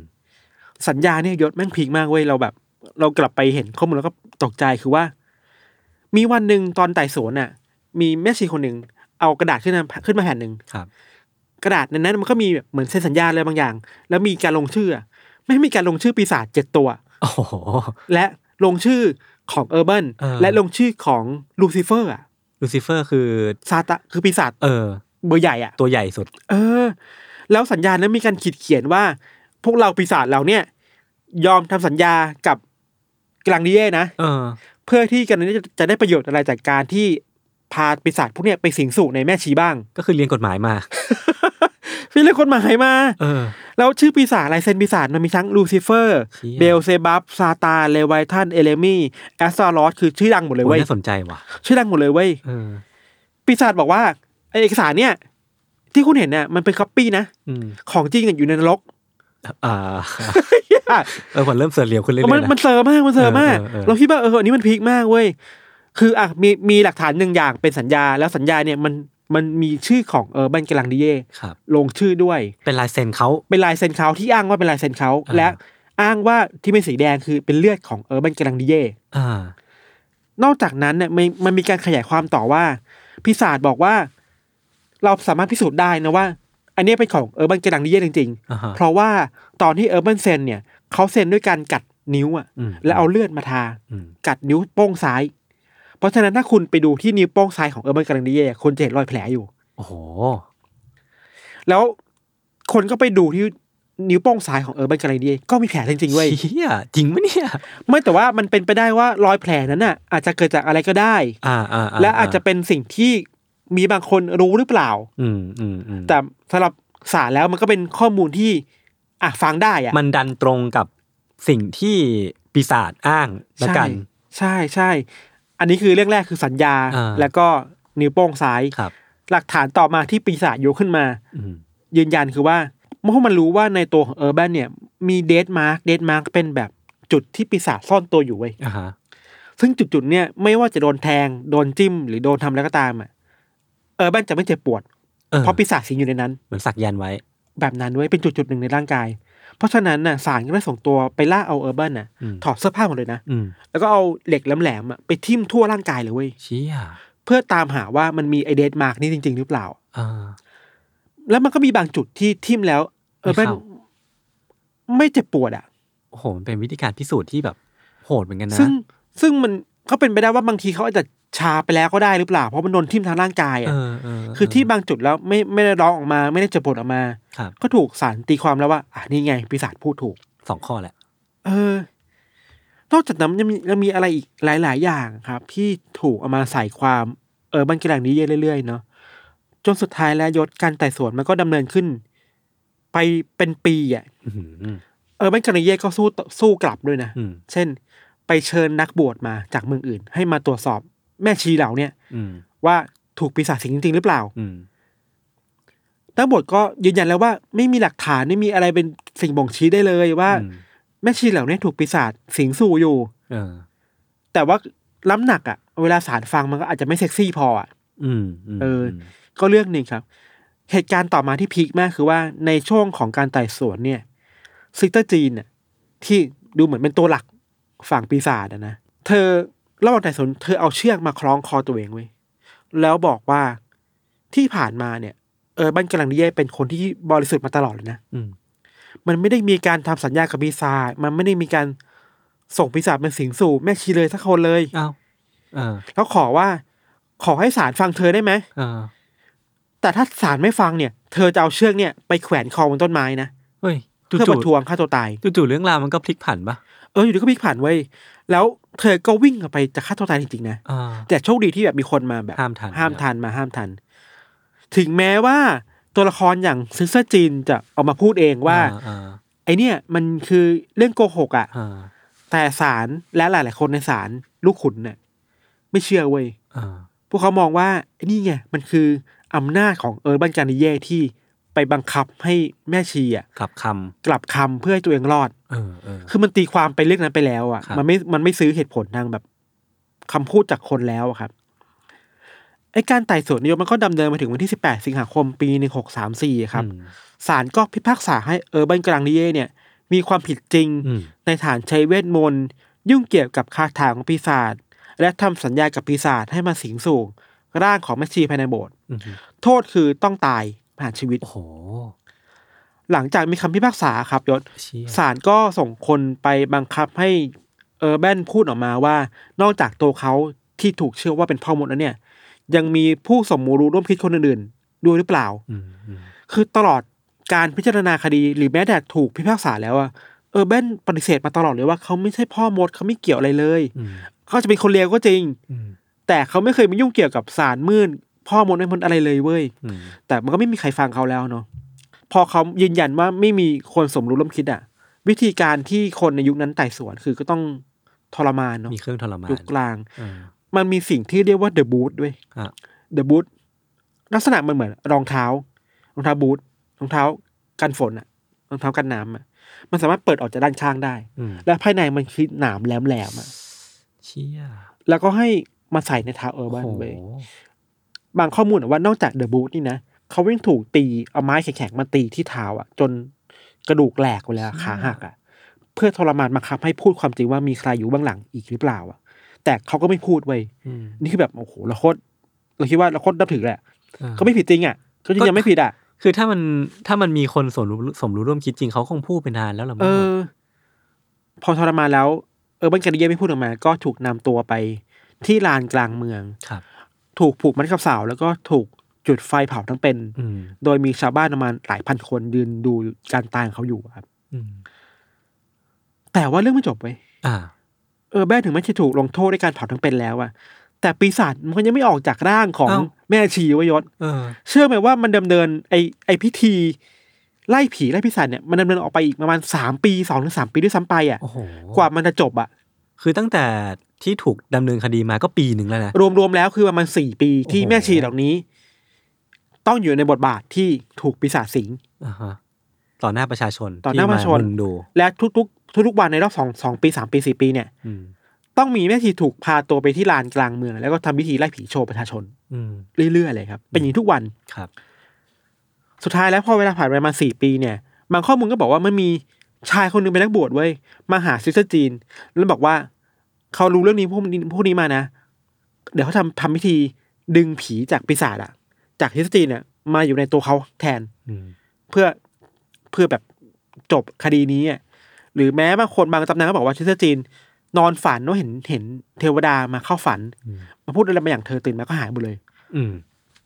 B: สัญญาเนี่ยยศแม่งพีคมากเว้ยเราแบบ เรากลับไปเห็นข้อมูลแล้วก็ตกใจคือว่า มีวันหนึ่งตอนไต่สวนน่ะ มีแม่ชีคนหนึ่งเอากระดาษขึ้นมาขึ้นมาแผ่นหนึ่ง
A: ครับ
B: กระดาษในนั้นมันก็มีแบบเหมือนเซ็นสัญญาอะไรบางอย่าง แล้วมีการลงชื่ออะไม่มีการลงชื่อปีศาจเจ็ดตัว
A: โอ้โห
B: และลงชื่อของเออร์เบน
A: เออ
B: และลงชื่อของลูซิเฟอร์อะ
A: ลูซิเฟอร์คือ
B: ซาตะคือปีศาจ
A: เออ
B: เบอร์ใหญ่อะ
A: ตัวใหญ่สุด
B: เออ แล้วสัญญานั้นมีการขีดเขียนว่า พวกเราปีศาจเราเนี่ย ยอมทำสัญญากับกลางดีเย่นะ
A: เออ
B: เพื่อที่กันนี้จะจะได้ประโยชน์อะไรจากการที่พาปีศาจพวกเนี้ยไปสิงสู่ในแม่ชีบ้าง
A: ก็คือเรียนกฎหมายมา
B: พี่เรื่องคนหมายมา
A: เออ
B: แล้วชื่อปีศาจลายเซ็นปีศาจมันมีทั้งลูซิเฟอร์
A: เชี่ย
B: เบลเซบับซาตานเลไวทันเอเลมี่แอสซาลอสคือชื่อดังหมดเลย
A: โอ้
B: เว้ย
A: น่าสนใจว่ะ
B: ชื่อดังหมดเลยเว้ย
A: เออ
B: ปีศาจบอกว่า ไอเอกสารเนี่ย ที่คุณเห็นเนี่ยมันเป็นคัปปี้นะ
A: อืม
B: ของจริงอะอยู่ในนรก
A: อ่าเออผมเริ่ม surreal ขึ้นเรื่อยๆนะ
B: มันเซอร์มากมันเซอร์มาก
A: เออเออเออ
B: เราคิดว่าเอออันนี้มันพีคมากเว้ยคืออะมีมีหลักฐานหนึ่งอย่างเป็นสัญญาแล้วสัญญาเนี่ยมันมันมีชื่อของเออร์บันกลังดิเย่
A: ครับ
B: ลงชื่อด้วย
A: เป็นลายเซ็นเขา
B: เป็นลายเซ็นเขาที่อ้างว่าเป็นลายเซ็นเขา
A: อ่า
B: และอ้างว่าที่เป็นสีแดงคือเป็นเลือดของเออร์บันกลังดิเย่
A: อ่า
B: นอกจากนั้นเนี่ยมันมันมีการขยายความต่อว่าปีศาจบอกว่า เราสามารถพิสูจน์ได้นะว่า อันนี้เป็นของเออร์บันกลังดิเย่จริง
A: อ่าฮะ
B: ๆเพราะว่าตอนที่เออร์บันเซ็นเนี่ยเขาเซ็นด้วยการกัดนิ้วอะ
A: อืม
B: แล้วเอาเลือดมาทา
A: อืม
B: กัดนิ้วโป้งซ้าย เพราะฉะนั้นถ้าคุณไปดูที่นิ้วโป้งซ้ายของเออร์บันกลังดิเย่คุณจะเห็นรอยแผลอยู่
A: โอ้โห
B: แล้วคนก็ไปดูที่นิ้วโป้งซ้ายของเออร์บันกลังดิเย่ก็มีแผลจริงๆเว้ย
A: เชี่ยจริงไหมเนี่ย
B: ไม่แต่ว่ามันเป็นไปได้ว่ารอยแผลนั้นน่ะ อาจจะเกิดจากอะไรก็ได้
A: อ่าอ่า
B: และอาจจะเป็นสิ่งที่ มีบางคนรู้หรือเปล่า
A: อืมอืมอืม
B: แต่สำหรับศาลแล้วมันก็เป็นข้อมูลที่อะฟังได้อะ
A: มันดันตรงกับสิ่งที่ปีศาจอ้างแล้วกัน
B: ใช่ใช่ อันนี้คือเรื่องแรกคือสัญญา
A: อ่า
B: แล้วก็นิ้วโป้งซ้าย
A: ครับ
B: หลักฐานต่อมาที่ปีศาจยกขึ้นมา
A: อืม
B: ยืนยันคือว่าเมื่อมันรู้ว่าในตัวของเออร์แบนเนี่ย มี death mark death mark เป็นแบบจุดที่ปีศาจซ่อนตัวอยู่เว้ย
A: อ่าฮะ
B: ซึ่งจุดๆเนี่ยไม่ว่าจะโดนแทง โดนจิ้ม หรือโดนทำแล้วก็ตามอะเออร์แบนจะไม่เจ็บปวด
A: ออ
B: เพราะปีศาจสิงอยู่ในนั้น
A: เหมือนสักยันต์ไว้
B: แบบนั้นเว้ยเป็นจุดๆหนึ่งในร่างกาย เพราะฉะนั้นน่ะศาลก็ได้ส่งตัวไปล่าเอาเออร์เบิร์นน่ะ
A: อืม
B: ถอดเสื้อผ้าหมดเลยนะ
A: อืม
B: แล้วก็เอาเหล็กแหลมๆอะไปทิ่มทั่วร่างกายเลยเว้ย
A: เชี่ย
B: เพื่อตามหาว่ามันมีไอ death mark นี่จริง ๆ หรือเปล่า
A: อ่า
B: แล้วมันก็มีบางจุดที่ทิ่มแล้ว เออร์เบิร์น
A: ไม่เข้
B: ไม่เจ็บปวดอะ
A: โอ้โหมันเป็นวิธีการพิสูจน์ที่แบบ โหดเหมือนกันนะ
B: ซึ่งซึ่งมันก็เป็นไปได้ว่าบางทีเขาอาจจะ ชาไปแล้วก็ได้หรือเปล่า เพราะมันโดนทิ่มทางร่างกาย
A: เอ
B: อะ
A: อเออ
B: คือที่บางจุดแล้วไม่ไม่ได้ร้องออกมา ไม่ได้เจ็บปวดออกมา
A: ครับ
B: ก็ถูกศาลตีความแล้วว่า อะนี่ไงปีศาจพูดถูก
A: สองข้อแหละ
B: เออ นอกจากนั้นยังมียังมีอะไรอีกหลาย ๆ อย่างครับ ที่ถูกเอามาใส่ความเออบันกีหลังนี้เรื่อย ๆ เนาะจนสุดท้ายแล้วยศการไต่สวนมันก็ดำเนินขึ้น ไปเป็นปีอะ
A: อืมอืม
B: เออบันกีหลังเย่ก็สู้ต่อสู้กลับด้วยนะ
A: อืม
B: เช่น ไปเชิญนักบวชมาจากเมืองอื่น ให้มาตรวจสอบ แม่ชีเหล่าเนี่ย
A: อืม
B: ว่าถูกปีศาจสิงจริงๆหรือเปล่า
A: อืม
B: นักบวชก็ยืนยันแล้วว่า ไม่มีหลักฐานไม่มีอะไรเป็นสิ่งบ่งชี้ได้เลยว่า
A: อืม
B: แม่ชีเหล่านี้ถูกปีศาจสิงสู่อยู่
A: เออ
B: แต่ว่าน้ำหนักอะเวลาศาลฟังมันก็อาจจะไม่เซ็กซี่พออะ
A: อืมม
B: เออ ก็เรื่องหนึ่งครับ เหตุการณ์ต่อมาที่ peak มากคือว่าในช่วงของการไต่สวนเนี่ยซิสเตอร์จีนน่ะที่ดูเหมือนเป็นตัวหลักฝั่งปีศาจอะนะเธอ ระหว่างไต่สวนเธอเอาเชือกมาคล้องคอตัวเองเว้ยแล้วบอกว่าที่ผ่านมาเนี่ยเออร์แบงกรองดิเย่เป็นคนที่บริสุทธิ์มาตลอดเลยนะ
A: อืม
B: มันไม่ได้มีการทำสัญญากับปีศาจมันไม่ได้มีการส่งปีศาจเป็นสิงสู่แม่ชีเลยสักคนเลย
A: เอ้าเออ
B: แล้วขอว่า ขอให้ศาลฟังเธอได้ไหม
A: เออ
B: แต่ถ้าศาลไม่ฟังเนี่ย เธอจะเอาเชือกเนี่ยไปแขวนคอบนต้นไม้นะ
A: เฮ้ย
B: เพื่อ
A: จู่
B: ประท้วงฆ่าตัวตาย
A: ๆจู่ๆเรื่องราวมันก็พลิกผันปะ
B: เอออยู่ดีก็พลิกผันเว้ยแล้ว เธอก็วิ่งออกไปจะฆ่าตัวตายจริงๆนะ
A: อ่า
B: แต่โชคดีที่แบบมีคนมาแบบ
A: ห้ามทัน
B: ห้ามทันมาห้ามทัน ถึงแม้ว่าตัวละครอย่างซิสเตอร์จีนจะออกมาพูดเองว่า
A: อ่า
B: ไอเนี่ยมันคือเรื่องโกหกอะ
A: อ่า
B: แต่ศาลและหลายๆคนในศาลลูกขุนเนี่ยไม่เชื่อเว้ย
A: อ่า
B: พวกเขามองว่าไอ้นี่ไงมันคืออำนาจของเออร์บันการนิเย่ที่ ไปบังคับให้แม่ชีอะ
A: กลับค
B: กลับคำเพื่อให้ตัวเองรอดำ
A: เออเออ
B: คือมันตีความไปเรื่องนั้นไปแล้วอะ
A: ครับ
B: มันไม่มันไม่ซื้อเหตุผลทางแบบคำพูดจากคนแล้วอะครับไอ้การไต่สวนนายกมันก็ดำเนินมาถึงวันที่ 18 สิงหาคมปี 1634 ครับ
A: อืม
B: ศาลก็พิพากษาให้เออร์บันกลางนิเย่เนี่ย มีความผิดจริง
A: อืม
B: ในฐานใช้เวทมนต์ยุ่งเกี่ยวกับคาถาของปีศาจและทำสัญญากับปีศาจให้มาสิงสู่ร่างของแม่ชีภายในโบสถ์
A: อืม
B: โทษคือต้องตาย ผ่านชีวิต
A: โอ้โห
B: หลังจากมีคำพิพากษาครับยศ
A: เชี่ย
B: ศาลก็ส่งคนไปบังคับให้เออร์แบนพูดออกมาว่า นอกจากตัวเขาที่ถูกเชื่อว่าเป็นพ่อมดแล้วเนี่ย ยังมีผู้สมรู้ร่วมคิดคนอื่นๆด้วยหรือเปล่า
A: อืมอืม
B: คือตลอดการพิจารณาคดีหรือแม้แต่ถูกพิพากษาแล้วอะเออร์แบนปฏิเสธมาตลอดเลยว่าเขาไม่ใช่พ่อมดเขาไม่เกี่ยวอะไรเลย
A: อืม
B: เขาจะเป็นคนเลวก็จริง
A: อืม
B: แต่เขาไม่เคยมายุ่งเกี่ยวกับสารมืด พ่อมดไม่มดอะไรเลยเว้ย
A: อืม
B: แต่มันก็ไม่มีใครฟังเขาแล้วเนาะพอเขายืนยันว่าไม่มีคนสมรู้ร่วมคิดอะวิธีการที่คนในยุคนั้นไต่สวนคือก็ต้องทรมานเนาะ
A: มีเครื่องทรมาน
B: ยุคกลาง
A: เออ
B: มันมีสิ่งที่เรียกว่าเดอะบูทด้วย
A: อะ
B: เดอะบูทลักษณะมันเหมือน รองเท้ารองเท้าบูทรองเท้ากันฝนอะรองเท้ากันน้ำอะมันสามารถเปิดออกจากด้านข้างได้
A: อืม
B: และภายในมันคือหนามแหลมๆอะ
A: เชี่ย
B: แล้วก็ให้มาใส่ในเท้าเออร์
A: โอ้
B: บัน
A: โห
B: เว้ย บางข้อมูลอะว่านอกจากเดอะบูทนี่นะเขายังถูกตีเอาไม้แข็งๆมาตีที่เท้าอะจนกระดูกแหลกไปแล้วขาหักอะเพื่อทรมานบังคับให้พูดความจริงว่ามีใครอยู่เบื้องหลังอีกหรือเปล่าอะแต่เขาก็ไม่พูดเว้ย
A: อืม
B: นี่คือแบบโอ้โหเราโคตรเราคิดว่าเราโคตรนับถือแหละ
A: อ่า
B: ก็ไม่ผิดจริงอะก็ยัง
A: ก็
B: ไม่ผิดอะ
A: คือถ้ามันถ้ามันมีคนสมรู้สมรู้ร่วมคิดจริงเขาคงพูดไปนานแล้วหรอ
B: เอ
A: มั้ง
B: อพอทรมานแล้วเออบันการิเยไม่พูดออกมา ก็ถูกนำตัวไปที่ลานกลางเมือง
A: ครับ
B: ถูกผูกมัดกับเสาแล้วก็ถูกจุดไฟเผาทั้งเป็น
A: อืม
B: โดยมีชาวบ้านประมาณหลายพันคนยืนดูการตายของเขาอยู่ครับ
A: อืม
B: แต่ว่าเรื่องไม่จบเว้ย
A: อ่า
B: เออแม่ถึงแม้จะถูกลงโทษด้วยการเผาทั้งเป็นแล้วอะแต่ปีศาจมันยังไม่ออกจากร่างของ
A: เอ้า
B: แม่ชีเวยยศ
A: เออ
B: เชื่อไหมว่ามันดำเนิน ไอไอพิธีไล่ผีไล่พิศาจเนี่ยมันดำเนินออกไปอีกประมาณสามปีสองถึงสามปีด้วยซ้ำไปอะ
A: โอ้โห
B: กว่ามันจะจบอะ
A: คือตั้งแต่ ที่ถูกดำเนินคดีมาก็ปีหนึ่งแล้วนะ
B: รวมๆแล้วคือประมาณสี่ปีที่
A: โอ้โห
B: แม่ชีเหล่านี้ ต้องอยู่ในบทบาทที่ถูกปีศาจสิง
A: อ่าฮะต่อหน้าประชาชน
B: ต่อหน้าประชาชน
A: ที่มุงดู
B: และทุกๆ ทุกๆวันในรอบสองสองปีสามปีสี่ปีเนี่ย
A: อืม
B: ต้องมีแม่ชีถูกพาตัวไปที่ลานกลางเมือง แล้วก็ทำพิธีไล่ผีโชว์ประชาชน
A: อืม
B: เรื่อยๆเลยครับ เป็นอย่างนี้ทุกวัน
A: ครับ
B: สุดท้ายแล้วพอเวลาผ่านไปประมาณสี่ปีเนี่ยบางข้อมูลก็บอกว่ามันมีชายคนหนึงเป็นนักบวชเว้ยมาหาซิสเตอร์จีน แล้วบอกว่า เขารู้เรื่องนี้พวกนี้พวกนี้มานะ เดี๋ยวเขาทำทำพิธีดึงผีจากปีศาจอะจากซิสเตอร์จีนเนี่ย มาอยู่ในตัวเขาแทน
A: อืม
B: เพื่อเพื่อแบบจบคดีนี้อะหรือแม้บางคนบางตำนานก็บอกว่าซิสเตอร์จีน นอนฝันว่าเห็นเห็นเทวดามาเข้าฝัน มาพูดอะไรบางอย่างเธอตื่นมาก็หายหมดเลย
A: อืม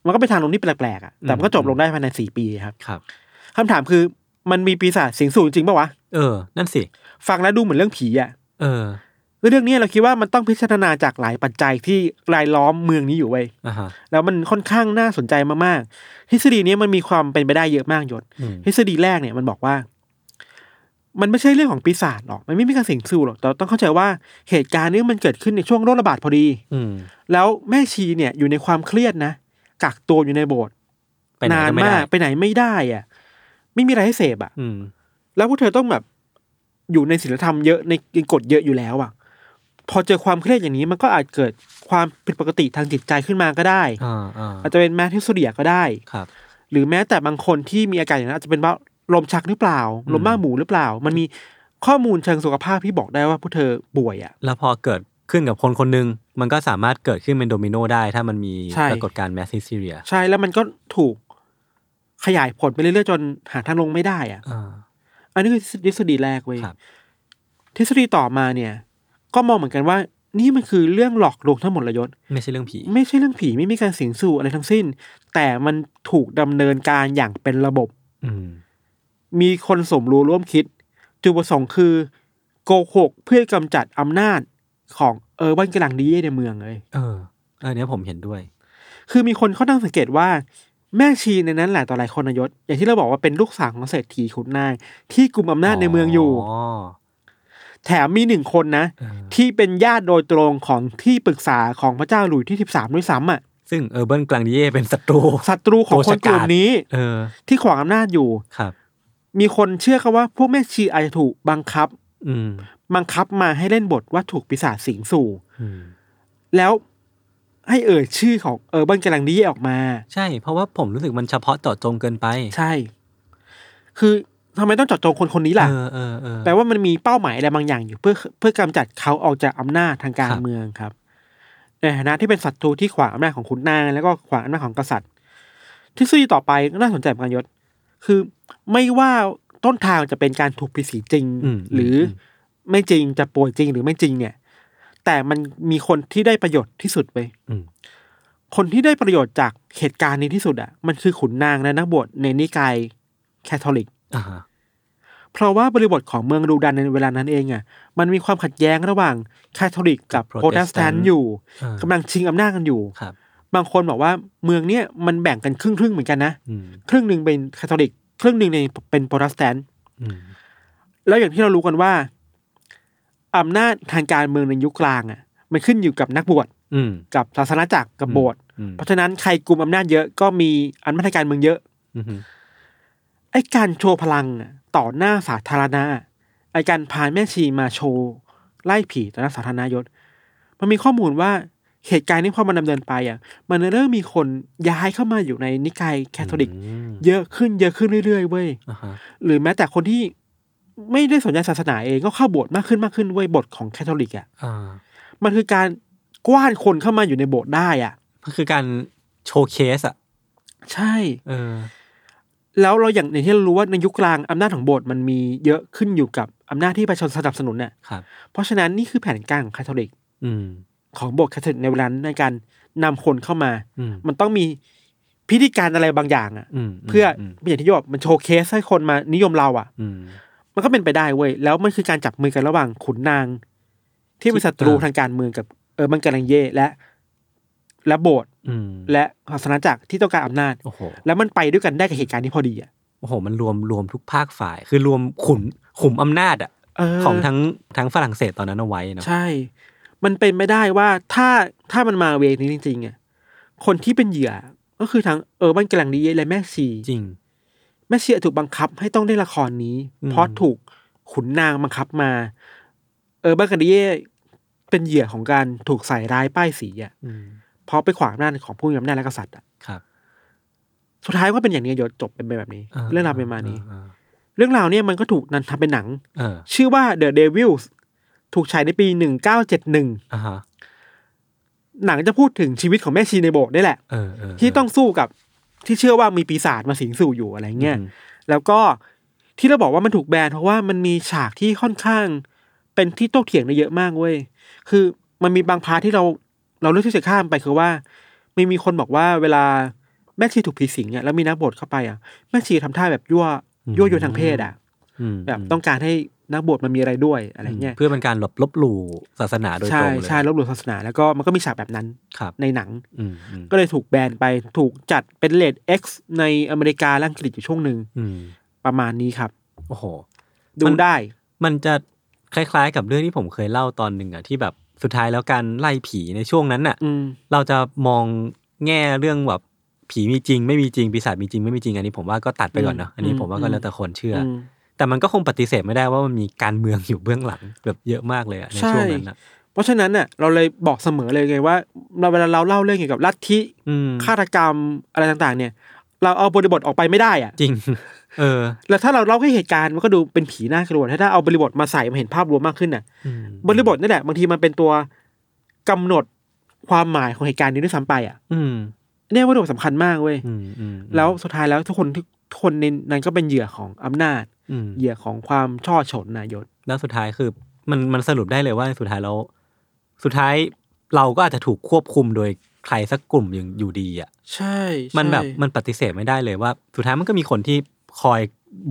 B: มันก็เป็นทางลงที่แปลกๆอะแต่มันก็จบลงได้ภายในสี่ปีครับ
A: ครับ
B: คำถามคือมันมีปีศาจสิงสู่จริงปะวะ
A: เออ นั่นสิ
B: ฟังแล้วดูเหมือนเรื่องผีอะ
A: เออ
B: เรื่องนี้เราคิดว่ามันต้องพิจารณาจากหลายปัจจัยที่รายล้อมเมืองนี้อยู่ไว้ย
A: อ่าฮะ
B: แล้วมันค่อนข้างน่าสนใจมากๆทฤษฎีนี้มันมีความเป็นไปได้เยอะมากยศ
A: อืม
B: ทฤษฎีแรกเนี่ยมันบอกว่า มันไม่ใช่เรื่องของปีศาจหรอก มันไม่มีการสิงสู่หรอกแต่ต้องเข้าใจว่าเหตุการณ์นี้มันเกิดขึ้นในช่วงโรคระบาดพอดี
A: อืม
B: แล้วแม่ชีเนี่ยอยู่ในความเครียดนะกักตัวอยู่ในโบสถ์
A: ไปไหน
B: นาน
A: ก็ไม่
B: มา
A: ได้
B: กไปไหนไม่ได้อะ ไม่มีอะไรให้เสพอะ
A: อืม
B: แล้วพวกเธอต้องแบบอยู่ในศีลธรรมเยอะในกฎเยอะอยู่แล้วอะ พอเจอความเครียดอย่างนี้มันก็อาจเกิดความผิดปกติทางจิตใจขึ้นมาก็ได้
A: อ่าอ่า
B: อาจจะเป็นแมทิสเดียก็ได้
A: ครับ
B: หรือแม้แต่บางคนที่มีอาการอย่างนั้นอาจจะเป็นว่าลมชักหรือเปล่า
A: อืม
B: ลมบ้าหมูหรือเปล่า มันมีข้อมูลเชิงสุขภาพที่บอกได้ว่าพวกเธอป่วยอะ
A: แล้วพอเกิดขึ้นกับคนคนหนึ่งมันก็สามารถเกิดขึ้นเป็นโดมิโนได้ ถ้ามันมี
B: ใช่
A: ปรากฏการณ์แมสซิสซีเรีย
B: ใช่แล้วมันก็ถูกขยายผลไปเรื่อยๆจนหาทางลงไม่ได้อะ
A: อ่า
B: อันนี้คือทฤษฎีแรกเว้ย
A: ครับ
B: ทฤษฎีต่อมาเนี่ย ก็มองเหมือนกันว่า นี่มันคือเรื่องหลอกลวงทั้งหมดเลยยศ
A: ไม่ใช่เรื่องผี
B: ไม่ใช่เรื่องผีไม่มีการสิงสู่อะไรทั้งสิ้น แต่มันถูกดำเนินการอย่างเป็นระบบ
A: อืม
B: มีคนสมรู้ร่วมคิด จุดประสงค์คือ โกหกเพื่อกำจัดอำนาจของเออบ้านกำลังดีเย่ในเมืองเลย
A: เอออันเนี้ยผมเห็นด้วย
B: คือมีคนเขาตั้งสังเกตว่าแม่ชีในนั้นแหละต่อหลายคนนายศอย่างที่เราบอกว่าเป็นลูกสาวของเศรษฐีขุนนางที่กุมอำนาจในเมืองอยู่
A: อ๋อ
B: แถมมีหนึ่งคนนะ
A: เออ
B: ที่เป็นญาติโดยตรงของที่ปรึกษาของพระเจ้าหลุยที่สิบสามด้วยซ้ำอะ
A: ซึ่งเออร์เบิร์นกลางดิเย่เป็นศัตรู
B: ศัตรูของคนกลุ่มนี้
A: เออ
B: ที่ขวางอำนาจอยู่
A: ครับ
B: มีคนเชื่อเขาว่าพวกแม่ชีอาจจะถูกบังคับ
A: อืม
B: บังคับมาให้เล่นบทว่าถูกปีศาจสิงสู่
A: อืม
B: แล้วให้เอ่ยชื่อของเออร์เบิร์นกำลังดีออกมา
A: ใช่ เพราะว่าผมรู้สึกมันเฉพาะเจาะจงเกินไป
B: ใช่ คือ ทำไมต้องเจาะจงคนคนนี้ล่ะ
A: เออเออเออ
B: แปลว่ามันมีเป้าหมายอะไรบางอย่างอยู่เพื่อเพื่อกำจัดเขาออกจากอำนาจทางการ
A: ครับ
B: เมืองครับในฐานะที่เป็นศัตรูที่ขวางอำนาจของขุนนางแล้วก็ขวางอำนาจของกษัตริย์ทฤษฎีต่อไปก็น่าสนใจเหมือนกันยศ คือไม่ว่าต้นทางจะเป็นการถูกผีสีจริง
A: ม
B: หรืออ
A: ม
B: ไม่จริงจะป่วยจริงหรือไม่จริงเนี่ย แต่มันมีคนที่ได้ประโยชน์ที่สุดไป
A: อืม
B: คนที่ได้ประโยชน์จากเหตุการณ์นี้ที่สุดอะ มันคือขุนนางและนักบวชในนิกายแคทอลิก
A: อ่าฮะ
B: เพราะว่าบริบทของเมืองลูดันในเวลานั้นเองอะมันมีความขัดแย้งระหว่างแคทอลิกกับโปรเตสแตนต์อยู่
A: อ่ากำ
B: ลังชิงอำนาจกันอยู่
A: ครับ
B: บางคนบอกว่าเมืองเนี้ยมันแบ่งกันครึ่งครึ่งๆเหมือนกันนะ
A: อืม
B: ครึ่งหนึ่งเป็นแคทอลิก ครึ่งหนึ่งในเป็นโปรเตสแตนต์
A: อืม
B: แล้วอย่างที่เรารู้กันว่าอำนาจทางการเมืองในยุคกลางอะ มันขึ้นอยู่กับนักบวช
A: อืม
B: กับศาสนาจักรกับโบสถ์
A: อืม
B: เพราะฉะนั้นใครกลุ่มอำนาจเยอะก็มีอำนาจทางการเมืองเยอะ
A: อืมไอ้
B: การโชว์พลังอะต่อหน้าสาธารณะไอ้การพาแม่ชีมาโชว์ไล่ผีต่อหน้าสาธารณะยศ มันมีข้อมูลว่าเหตุการณ์นี้พอมันดำเนินไปอะ มันเริ่มมีคนย้ายเข้ามาอยู่ในนิกายแคทอลิกเยอะขึ้นเยอะขึ้นเรื่อยๆเว้ย
A: อ่าฮะ
B: หรือแม้แต่คนที่ไม่ได้สนใจศาสนาเองก็เข้าโบสถ์มากขึ้นมากขึ้นเว้ยโบสถ์ของแคทอลิกอะ
A: อ่า
B: มันคือการกว้านคนเข้ามาอยู่ในโบสถ์ได้อะ
A: มันคือการ showcase อะ
B: ใช่
A: เออ
B: แล้วเราอย่างอย่างที่เรารู้ว่าในยุคกลางอำนาจของโบสถ์มันมีเยอะขึ้นอยู่กับอำนาจที่ประชาชนสนับสนุนเนี่ย
A: ครับ
B: เพราะฉะนั้นนี่คือแผนการของคาทอลิก
A: อืม
B: ของโบสถ์คาทอลิกในเวลานั้นในการนำคนเข้ามา
A: อืม
B: มันต้องมีพิธีการอะไรบางอย่างอะ
A: อืม
B: เพื่ออ
A: ม
B: อย่างที่บอกมัน showcase ให้คนมานิยมเราอะ
A: อืม
B: มันก็เป็นไปได้เว้ยแล้วมันคือการจับมือกันระหว่างขุนนาง ที่เป็นศัตรู
A: อ่า
B: ทางการเมืองกับเออร์แบงกรองดิเย่และ และโบสถ์
A: อืม
B: และศาสนาจักรที่ต้องการอำนาจ
A: โอ้โห
B: แล้วมันไปด้วยกันได้กับเหตุการณ์ที่พอดีอะ
A: โอ้โห มันรวมรวมทุกภาคฝ่าย คือรวมขุมขุมอำนาจอะ
B: เออ
A: ของทั้งทั้งฝรั่งเศสตอนนั้นเอาไว้เนาะ
B: ใช่ มันเป็นไม่ได้ว่าถ้าถ้ามันมาเวนี้จริงๆอะคนที่เป็นเหยื่อ ก็คือทั้งเออบ้านกลางดีและแม่ชี
A: จริง
B: แม่ชีถูกบังคับให้ต้องเล่นละครนี้
A: อืม
B: เพราะถูกขุนนางบังคับมา เออบ้านกลางดีเป็นเหยื่อของการถูกใส่ร้ายป้ายสีอะ
A: อืม
B: เพราะไปขวางอำนาจของผู้มีอำนาจและกษัตริย์อะ
A: ครับ
B: สุดท้ายก็เป็นอย่างนี้ยศจบเป็นไปแบบนี้ เรื่องราวเป็นประมาณนี้
A: เออ
B: เรื่องราวเนี่ยมันก็ถูกนันทำเป็นหนัง
A: เออ
B: ชื่อว่า The Devils ถูกฉายในปีหนึ่งเก้าเจ็ดหนึ่ง
A: อ่าฮะ
B: หนังจะพูดถึงชีวิตของแม่ชีในโบสถ์นี่แหละ
A: เออเออ
B: ที่ต้องสู้กับที่เชื่อว่ามีปีศาจมาสิงสู่อยู่อะไรเงี้ย
A: อืม
B: แล้วก็ที่เราบอกว่ามันถูกแบนเพราะว่ามันมีฉากที่ค่อนข้าง เป็นที่โต้เถียงได้เยอะมากเว้ย คือมันมีบางพาร์ทที่เรา เราเลือกที่จะข้ามไปคือว่าไม่มีคนบอกว่าเวลาแม่ชีถูกผีสิงอะแล้วมีนักบวชเข้าไปอะแม่ชีทำท่าแบบยั่วยั่วยวนทางเพศอะ
A: อืม
B: แบบต้องการให้นักบวชมันมีอะไรด้วยอะไรเงี้ย
A: เพื่อเป็นการหลบลบหลู่ศาสนาโดยต
B: ใช่
A: รงเลย
B: ใช่ลบหลู่ศาสนาแล้วก็มันก็มีฉากแบบนั้น
A: ครับ
B: ในหนัง
A: อืมอืม
B: ก็เลยถูกแบนไปถูกจัดเป็นเลด X ในอเมริกาและอังกฤษอยู่ช่วงหนึ่ง
A: อืม
B: ประมาณนี้ครับ
A: โอ้โห
B: ดู
A: มัน
B: ได้
A: มันจะคล้ายๆกับเรื่องที่ผมเคยเล่าตอนหนึ่งอะที่แบบ สุดท้ายแล้วการไล่ผีในช่วงนั้นน่ะ
B: อืม
A: เราจะมองแง่เรื่องแบบผีมีจริง ไม่มีจริงปีศาจมีจริงไม่มีจริงอันนี้ผมว่าก็ตัดไปก่อนเนอะอันนี้
B: อืม
A: ผมว่าก็แล้วแต่คนเชื่ออ
B: อืม
A: แต่มันก็คงปฏิเสธไม่ได้ว่ามันมีการเมืองอยู่เบื้องหลังแบบเยอะมากเลยอะใน
B: ใช่
A: ช่วงนั้นอะ
B: เพราะฉะนั้นน่ะเราเลยบอกเสมอเลยไงว่า เราเวลาเราเล่าเรื่องเกี่ยวกับลัทธิ
A: อืม
B: ฆาตกรรมอะไรต่าง ๆ เนี่ย เราเอาบริบทออกไปไม่ได้อะ
A: จริง เออ
B: แล้วถ้าเราเล่าแค่เหตุการณ์มันก็ดูเป็นผีน่ากลัวถ้าถ้าเอาบริบทมาใส่มาเห็นภาพรวมมากขึ้นน่ะ
A: อืม
B: บริบทนี่แหละบางทีมันเป็นตัวกำหนดความหมายของเหตุการณ์นี้ด้วยซ้ำไปอะ
A: อืม
B: เนี่ยบริบทสำคัญมากเว้ย
A: อืมอืม
B: แล้วสุดท้ายแล้วทุกคนทุกคนในนั้นก็เป็นเหยื่อของอำนาจ
A: อืม
B: เหยื่อของความช่อฉนนายศ
A: แล้วสุดท้ายคือมันมันสรุปได้เลยว่าสุดท้ายแล้วสุดท้ายเราก็อาจจะถูกควบคุมโดยใครสักกลุ่มอย่างอยู่ดีอะ
B: ใช่
A: มันแบบ
B: ใช่
A: มันปฏิเสธไม่ได้เลยว่า สุดท้ายมันก็มีคนที่ คอย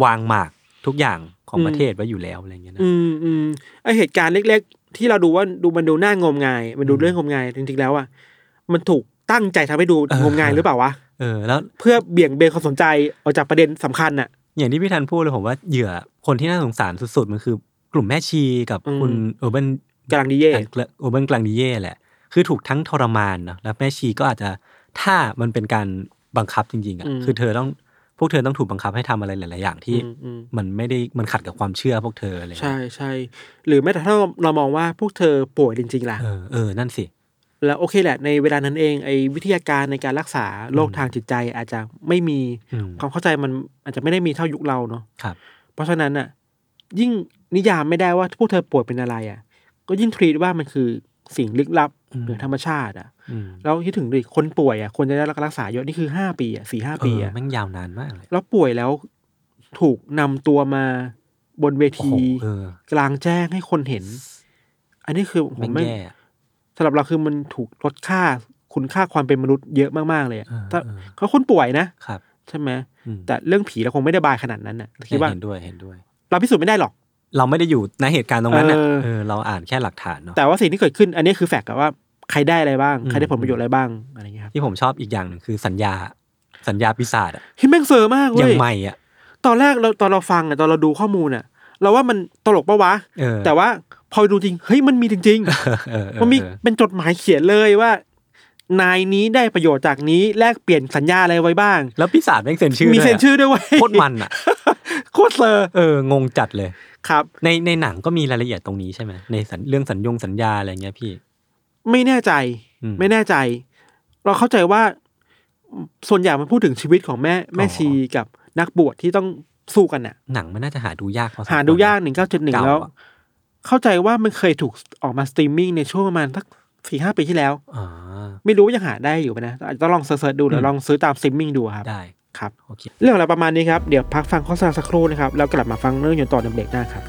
A: วางหมากทุกอย่างของประเทศไว้อยู่แล้วอะไรเงี้ยนะ
B: อืมอืมไอเหตุการณ์เล็ก ๆ ที่เราดูว่าดูมันดูน่างมงาย มันดูเรื่องงมงายจริงๆแล้วอะมันถูกตั้งใจทำให้ดูงมงายหรือเปล่าวะ
A: เออแล้ว
B: เพื่อเบี่ยงเบนความสนใจออกจากประเด็นสำคัญอะ
A: อย่างที่พี่ธันพูดเลยผมว่าเหยื่อคนที่น่าสงสารสุดๆ มันคือกลุ่มแม่ชีกับ
B: อืม
A: คุณเออร์เบน
B: กำลังดีเย่
A: โอเบนกลางดีเย่แหละ คือถูกทั้งทรมานเนอะแล้วแม่ชีก็อาจจะถ้ามันเป็นการบังคับจริงๆอะคือเธอต้อง พวกเธอต้องถูกบังคับให้ทำอะไรหลาย ๆ อย่างที่
B: อืมอืม
A: มันไม่ได้มันขัดกับความเชื่อพวกเธออะไรอย่าง
B: ใช่
A: เงี้ย
B: ใช่หรือแม้แต่ถ้าเราเรามองว่าพวกเธอป่วยจริง ๆ ล่ะ
A: เออเออนั่นสิ
B: แล้วโอเคแหละ ในเวลานั้นเองไอ้วิทยาการในการรักษาโรคทางจิตใจอาจจะไม่มี
A: อืม
B: ความเข้าใจมันอาจจะไม่ได้มีเท่ายุคเราเนาะ
A: ครับ
B: เพราะฉะนั้นอะ ยิ่งนิยามไม่ได้ว่าพวกเธอป่วยเป็นอะไรอะ ก็ยิ่งทรีตว่ามันคือสิ่งลึกลับ
A: อืม
B: เหนือธรรมชาติอะ
A: อืม
B: แล้วคิดถึงดิคนป่วยอะควรจะได้รับการรักษาเยอะนี่คือห้าปีอะสี่ห้า
A: เอ
B: ปี
A: อ
B: อะ
A: แม่งยาวนานมากเลย
B: แล้วป่วยแล้วถูกนำตัวมาบนเว
A: โอ้โห
B: ที
A: เออ
B: กลางแจ้งให้คนเห็น อันนี้คือผ
A: แม่
B: ม
A: ง
B: ไม่
A: แย่
B: สำหรับเราคือมันถูกลดค่าคุณค่าความเป็นมนุษย์เยอะมากๆเลยอะ
A: เออ
B: ถ้า
A: เออ
B: เขาคนป่วยนะครับ ใช่ไหม
A: อืม
B: แต่เรื่องผีเราคงไม่ได้บายขนาดนั้นน่ะคิดว่า
A: เห็นด้วยเห็นด้วย
B: เราพิสูจน์ไม่ได้หรอก
A: เราไม่ได้อยู่ในเหตุการณ์ตรงนั้นน่ะ
B: เออ
A: เออเราอ่านแค่หลักฐานเนาะ
B: แต่ว่าสิ่งที่เกิดขึ้น อันนี้คือแฟกต์อะว่า ใครได้อะไรบ้าง
A: อืม
B: ใครได้ผลประโยชน์อะไรบ้างอะไรอย่างเงี้ยครับ
A: ที่ผมชอบอีกอย่างหนึ่งคือสัญญาสัญญาปีศาจอะ
B: ที่แม่งเฟอร์มาก
A: อ
B: เว้
A: ย่ายงใหม่อะ
B: ตอนแรกเราตอนเราฟังอะตอนเราดูข้อมูลอะเราว่ามันตลกปะวะ
A: เออ
B: แต่ว่าพอดูจริงเฮ้ยมันมีจริง
A: เออเออ
B: ๆมันมี
A: เออ
B: เป็นจดหมายเขียนเลยว่านายนี้ได้ประโยชน์จากนี้แลกเปลี่ยนสัญญาอะไรไว้บ้าง
A: แล้วพี่ศาสตร์แม่งเซ็นชื่อ
B: มี
A: ด้วยะ
B: เซ็นชื่อด้วยเว้ย
A: โคตรมันอะ
B: โคตรเซอร์
A: เอองงจัดเลย
B: ครับ
A: ในในหนังก็มีรายละเอียดตรงนี้ใช่ไหมในสัญเรื่องสัญญงสัญญาอะไรเงี้ยพี่
B: ไม่แน่ใจ
A: อืม
B: ไม่แน่ใจ เราเข้าใจว่าส่วนใหญ่มันพูดถึงชีวิตของแม่แม่
A: อ๋อ
B: ชีกับนักบวชที่ต้องสู้กันน่ะ
A: หนังมันน่าจะหาดูยากพอสมควร
B: หาดูยากหนึ่งเก้าจุดหนึ่ง
A: เก่า
B: แล้ว
A: อะ
B: เข้าใจว่ามันเคยถูกออกมาสตรีมมิ่งในช่วงประมาณสักสี่ห้าปีที่แล้ว
A: อ่า
B: ไม่รู้ว่ายังหาได้อยู่ไหมนะอาจจะต้องลอง search ๆดูหรือลองซื้อตามสตรีมมิ่งดูครับ
A: ได้
B: ครับ
A: โอเค
B: เรื่องอะไรประมาณนี้ครับ เดี๋ยวพักฟังโฆษณาสักครู่นะครับ แล้วกลับมาฟังเรื่องยนต์ต่อในเบรกหน้าครับ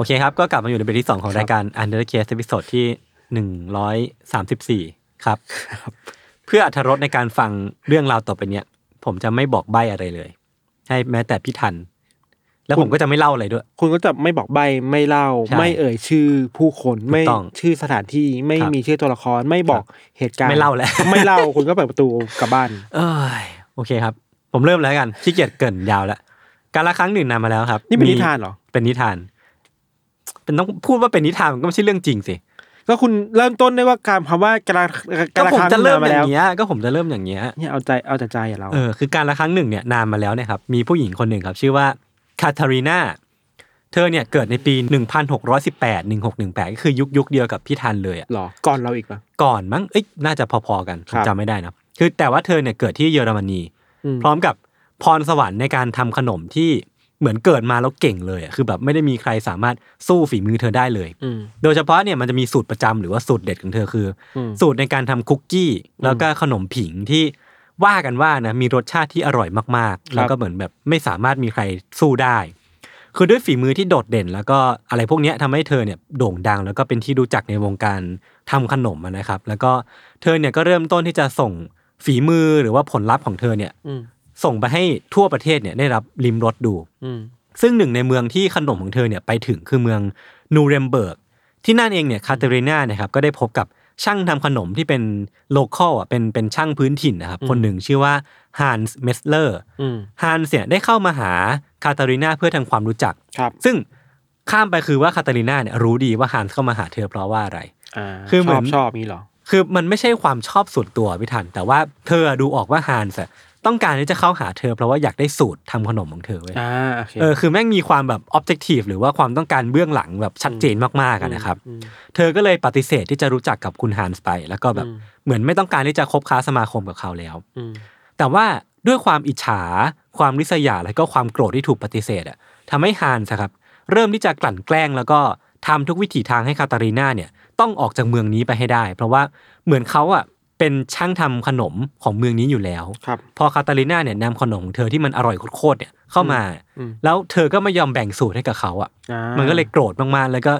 A: โอเคครับ ก็กลับมาอยู่ในเบรกที่ 2 ของ
B: ครับ
A: รายการ Under Case ตอนที่หนึ่งร้อยสามสิบสี่ครับ เพื่ออรรถรสในการฟังเรื่องราวต่อไปเนี้ย ผมจะไม่บอกใบ้อะไรเลย ให้แม้แต่พี่ทัน แล้วผมก็จะไม่เล่าอะไรด้วย
B: คุณก็จะไม่บอกใบไม่เล่า
A: ใช่
B: ไม่เอ่ยชื่อผู้คนไม่
A: ต้อง
B: ชื่อสถานที่ไม่
A: ครับ
B: มีชื่อตัวละครไม่บอกเหตุการณ์
A: ไม่เล่าแล้ว
B: ไม่เล่าคุณก็เปิดประตูกลับบ้าน
A: เอ้ยโอเคครับ ผมเริ่มแล้วกันขี้เกียจเกรินยาวแล้วการละครั้งหนึ่งนานมาแล้วครับ
B: นี่เป็น
A: มี
B: นิทานเหรอ
A: เป็นนิทาน เป็นต้องพูดว่าเป็นนิทานมันก็ไม่ใช่เรื่องจริงสิ
B: ก็คุณเริ่มต้นได้ว่าการคำว่ากระ
A: ก็
B: กระ
A: ผม
B: ครั้ง
A: จะเริ่ม
B: นนมา
A: อ
B: แล้ว
A: ย่างเงี้ยก็ผมจะเริ่มอย่างเงี้ย
B: เนี่ยเอาใจเอาแต่ใจอะเรา
A: เออคือการละครั้งหนึ่งเนี่ยนานมาแล้วเนี่ยครับมีผู้หญิงคนหนึ่งครับ ชื่อว่าคาทารีนาเธอเนี่ยเกิดในปี 1618 1618 ก็คือยุคยุคเดียวกับพี่ทันเลยอะ
B: หรอก่อนเราอีกเหรอ
A: ก่อนมั้งเอ้ยน่าจะพอๆกันผ
B: ครั
A: ม
B: บ
A: จำไม่ได้นะคือแต่ว่าเธอเนี่ยเกิดที่เยอรมนี
B: อืม
A: พร้อมกับพรสวรรค์ในการทำขนมที่ เหมือนเกิดมาแล้วเก่งเลยอะคือแบบไม่ได้มีใครสามารถสู้ฝีมือเธอได้เลย
B: อืม
A: โดยเฉพาะเนี่ยมันจะมีสูตรประจำหรือว่าสูตรเด็ดของเธอคืออ
B: ม
A: สูตรในการทำคุกกี้แล้วก็ขนมผิงที่ว่ากันว่านะมีรสชาติที่อร่อยมากๆ แล้วก็เหมือนแบบไม่สามารถมีใครสู้ได้ คือด้วยฝีมือที่โดดเด่น แล้วก็อะไรพวกเนี้ยทำให้เธอเนี่ยโด่งดัง แล้วก็เป็นที่รู้จักในวงการทำขนมอะนะครับ แล้วก็เธอเนี่ยก็เริ่มต้นที่จะส่งฝีมือหรือว่าผลลัพธ์ของเธอเนี่ย
B: อืม
A: ส่งไปให้ทั่วประเทศเนี่ยได้รับลิ้มรสดู
B: อืม
A: ซึ่งหนึ่งในเมืองที่ขนมของเธอเนี่ยไปถึงคือเมืองนูเรมเบิร์กที่นั่นเองเนี่ยคาเตริน่าเนี่ยครับก็ได้พบกับช่างทำขนมที่เป็น local อะเป็นเป็นช่างพื้นถิ่นนะครับ
B: อืม
A: คนหนึ่งชื่อว่าฮันส์เมสเลอร์
B: อืม
A: ฮันส์เนี่ยได้เข้ามาหาคาเตริน่าเพื่อทำความรู้จัก
B: ครับ
A: ซึ่งข้ามไปคือว่าคาเตริน่าเนี่ยรู้ดีว่าฮันส์เข้ามาหาเธอเพราะว่าอะไร
B: อ่า
A: คือเหมื
B: ช
A: อ
B: อนบชอบนี่เหรอ
A: คือมันไม่ใช่ความชอบส่วนตัวพี่ทันแต่ว่าเธอดูออกว่าฮันส์อะ ต้องการที่จะเข้าหาเธอ เพราะว่าอยากได้สูตรทำขนมของเธอเว้ย
B: อ่าโอเค
A: เออคือแม่งมีความแบบ objective หรือว่าความต้องการเบื้องหลังแบบชัดเจนมากๆอะนะครับ
B: อืม
A: เธอก็เลยปฏิเสธที่จะรู้จักกับคุณฮันส์ไป แล้วก็แบบ
B: อืม
A: เหมือนไม่ต้องการที่จะคบค้าสมาคมกับเขาแล้ว
B: อืม
A: แต่ว่าด้วยความอิจฉา ความริษยาและก็ความโกรธที่ถูกปฏิเสธอะทำให้ฮันส์อะครับ เริ่มที่จะกลั่นแกล้งแล้วก็ทำทุกวิถีทางให้คาตารีนาเนี่ยต้องออกจากเมืองนี้ไปให้ได้ เพราะว่าเหมือนเขาอะ เป็นช่างทำขนมของเมืองนี้อยู่แล้ว
B: ครับ
A: พอคาตาลีนาเนี่ยนำขนมของเธอที่มันอร่อยโคตรๆเนี่ยเข้ามา
B: อืม
A: แล้วเธอก็ไม่ยอมแบ่งสูตรให้กับเขาอะ
B: อ่า
A: มันก็เลยโกรธมากๆ แล้วก็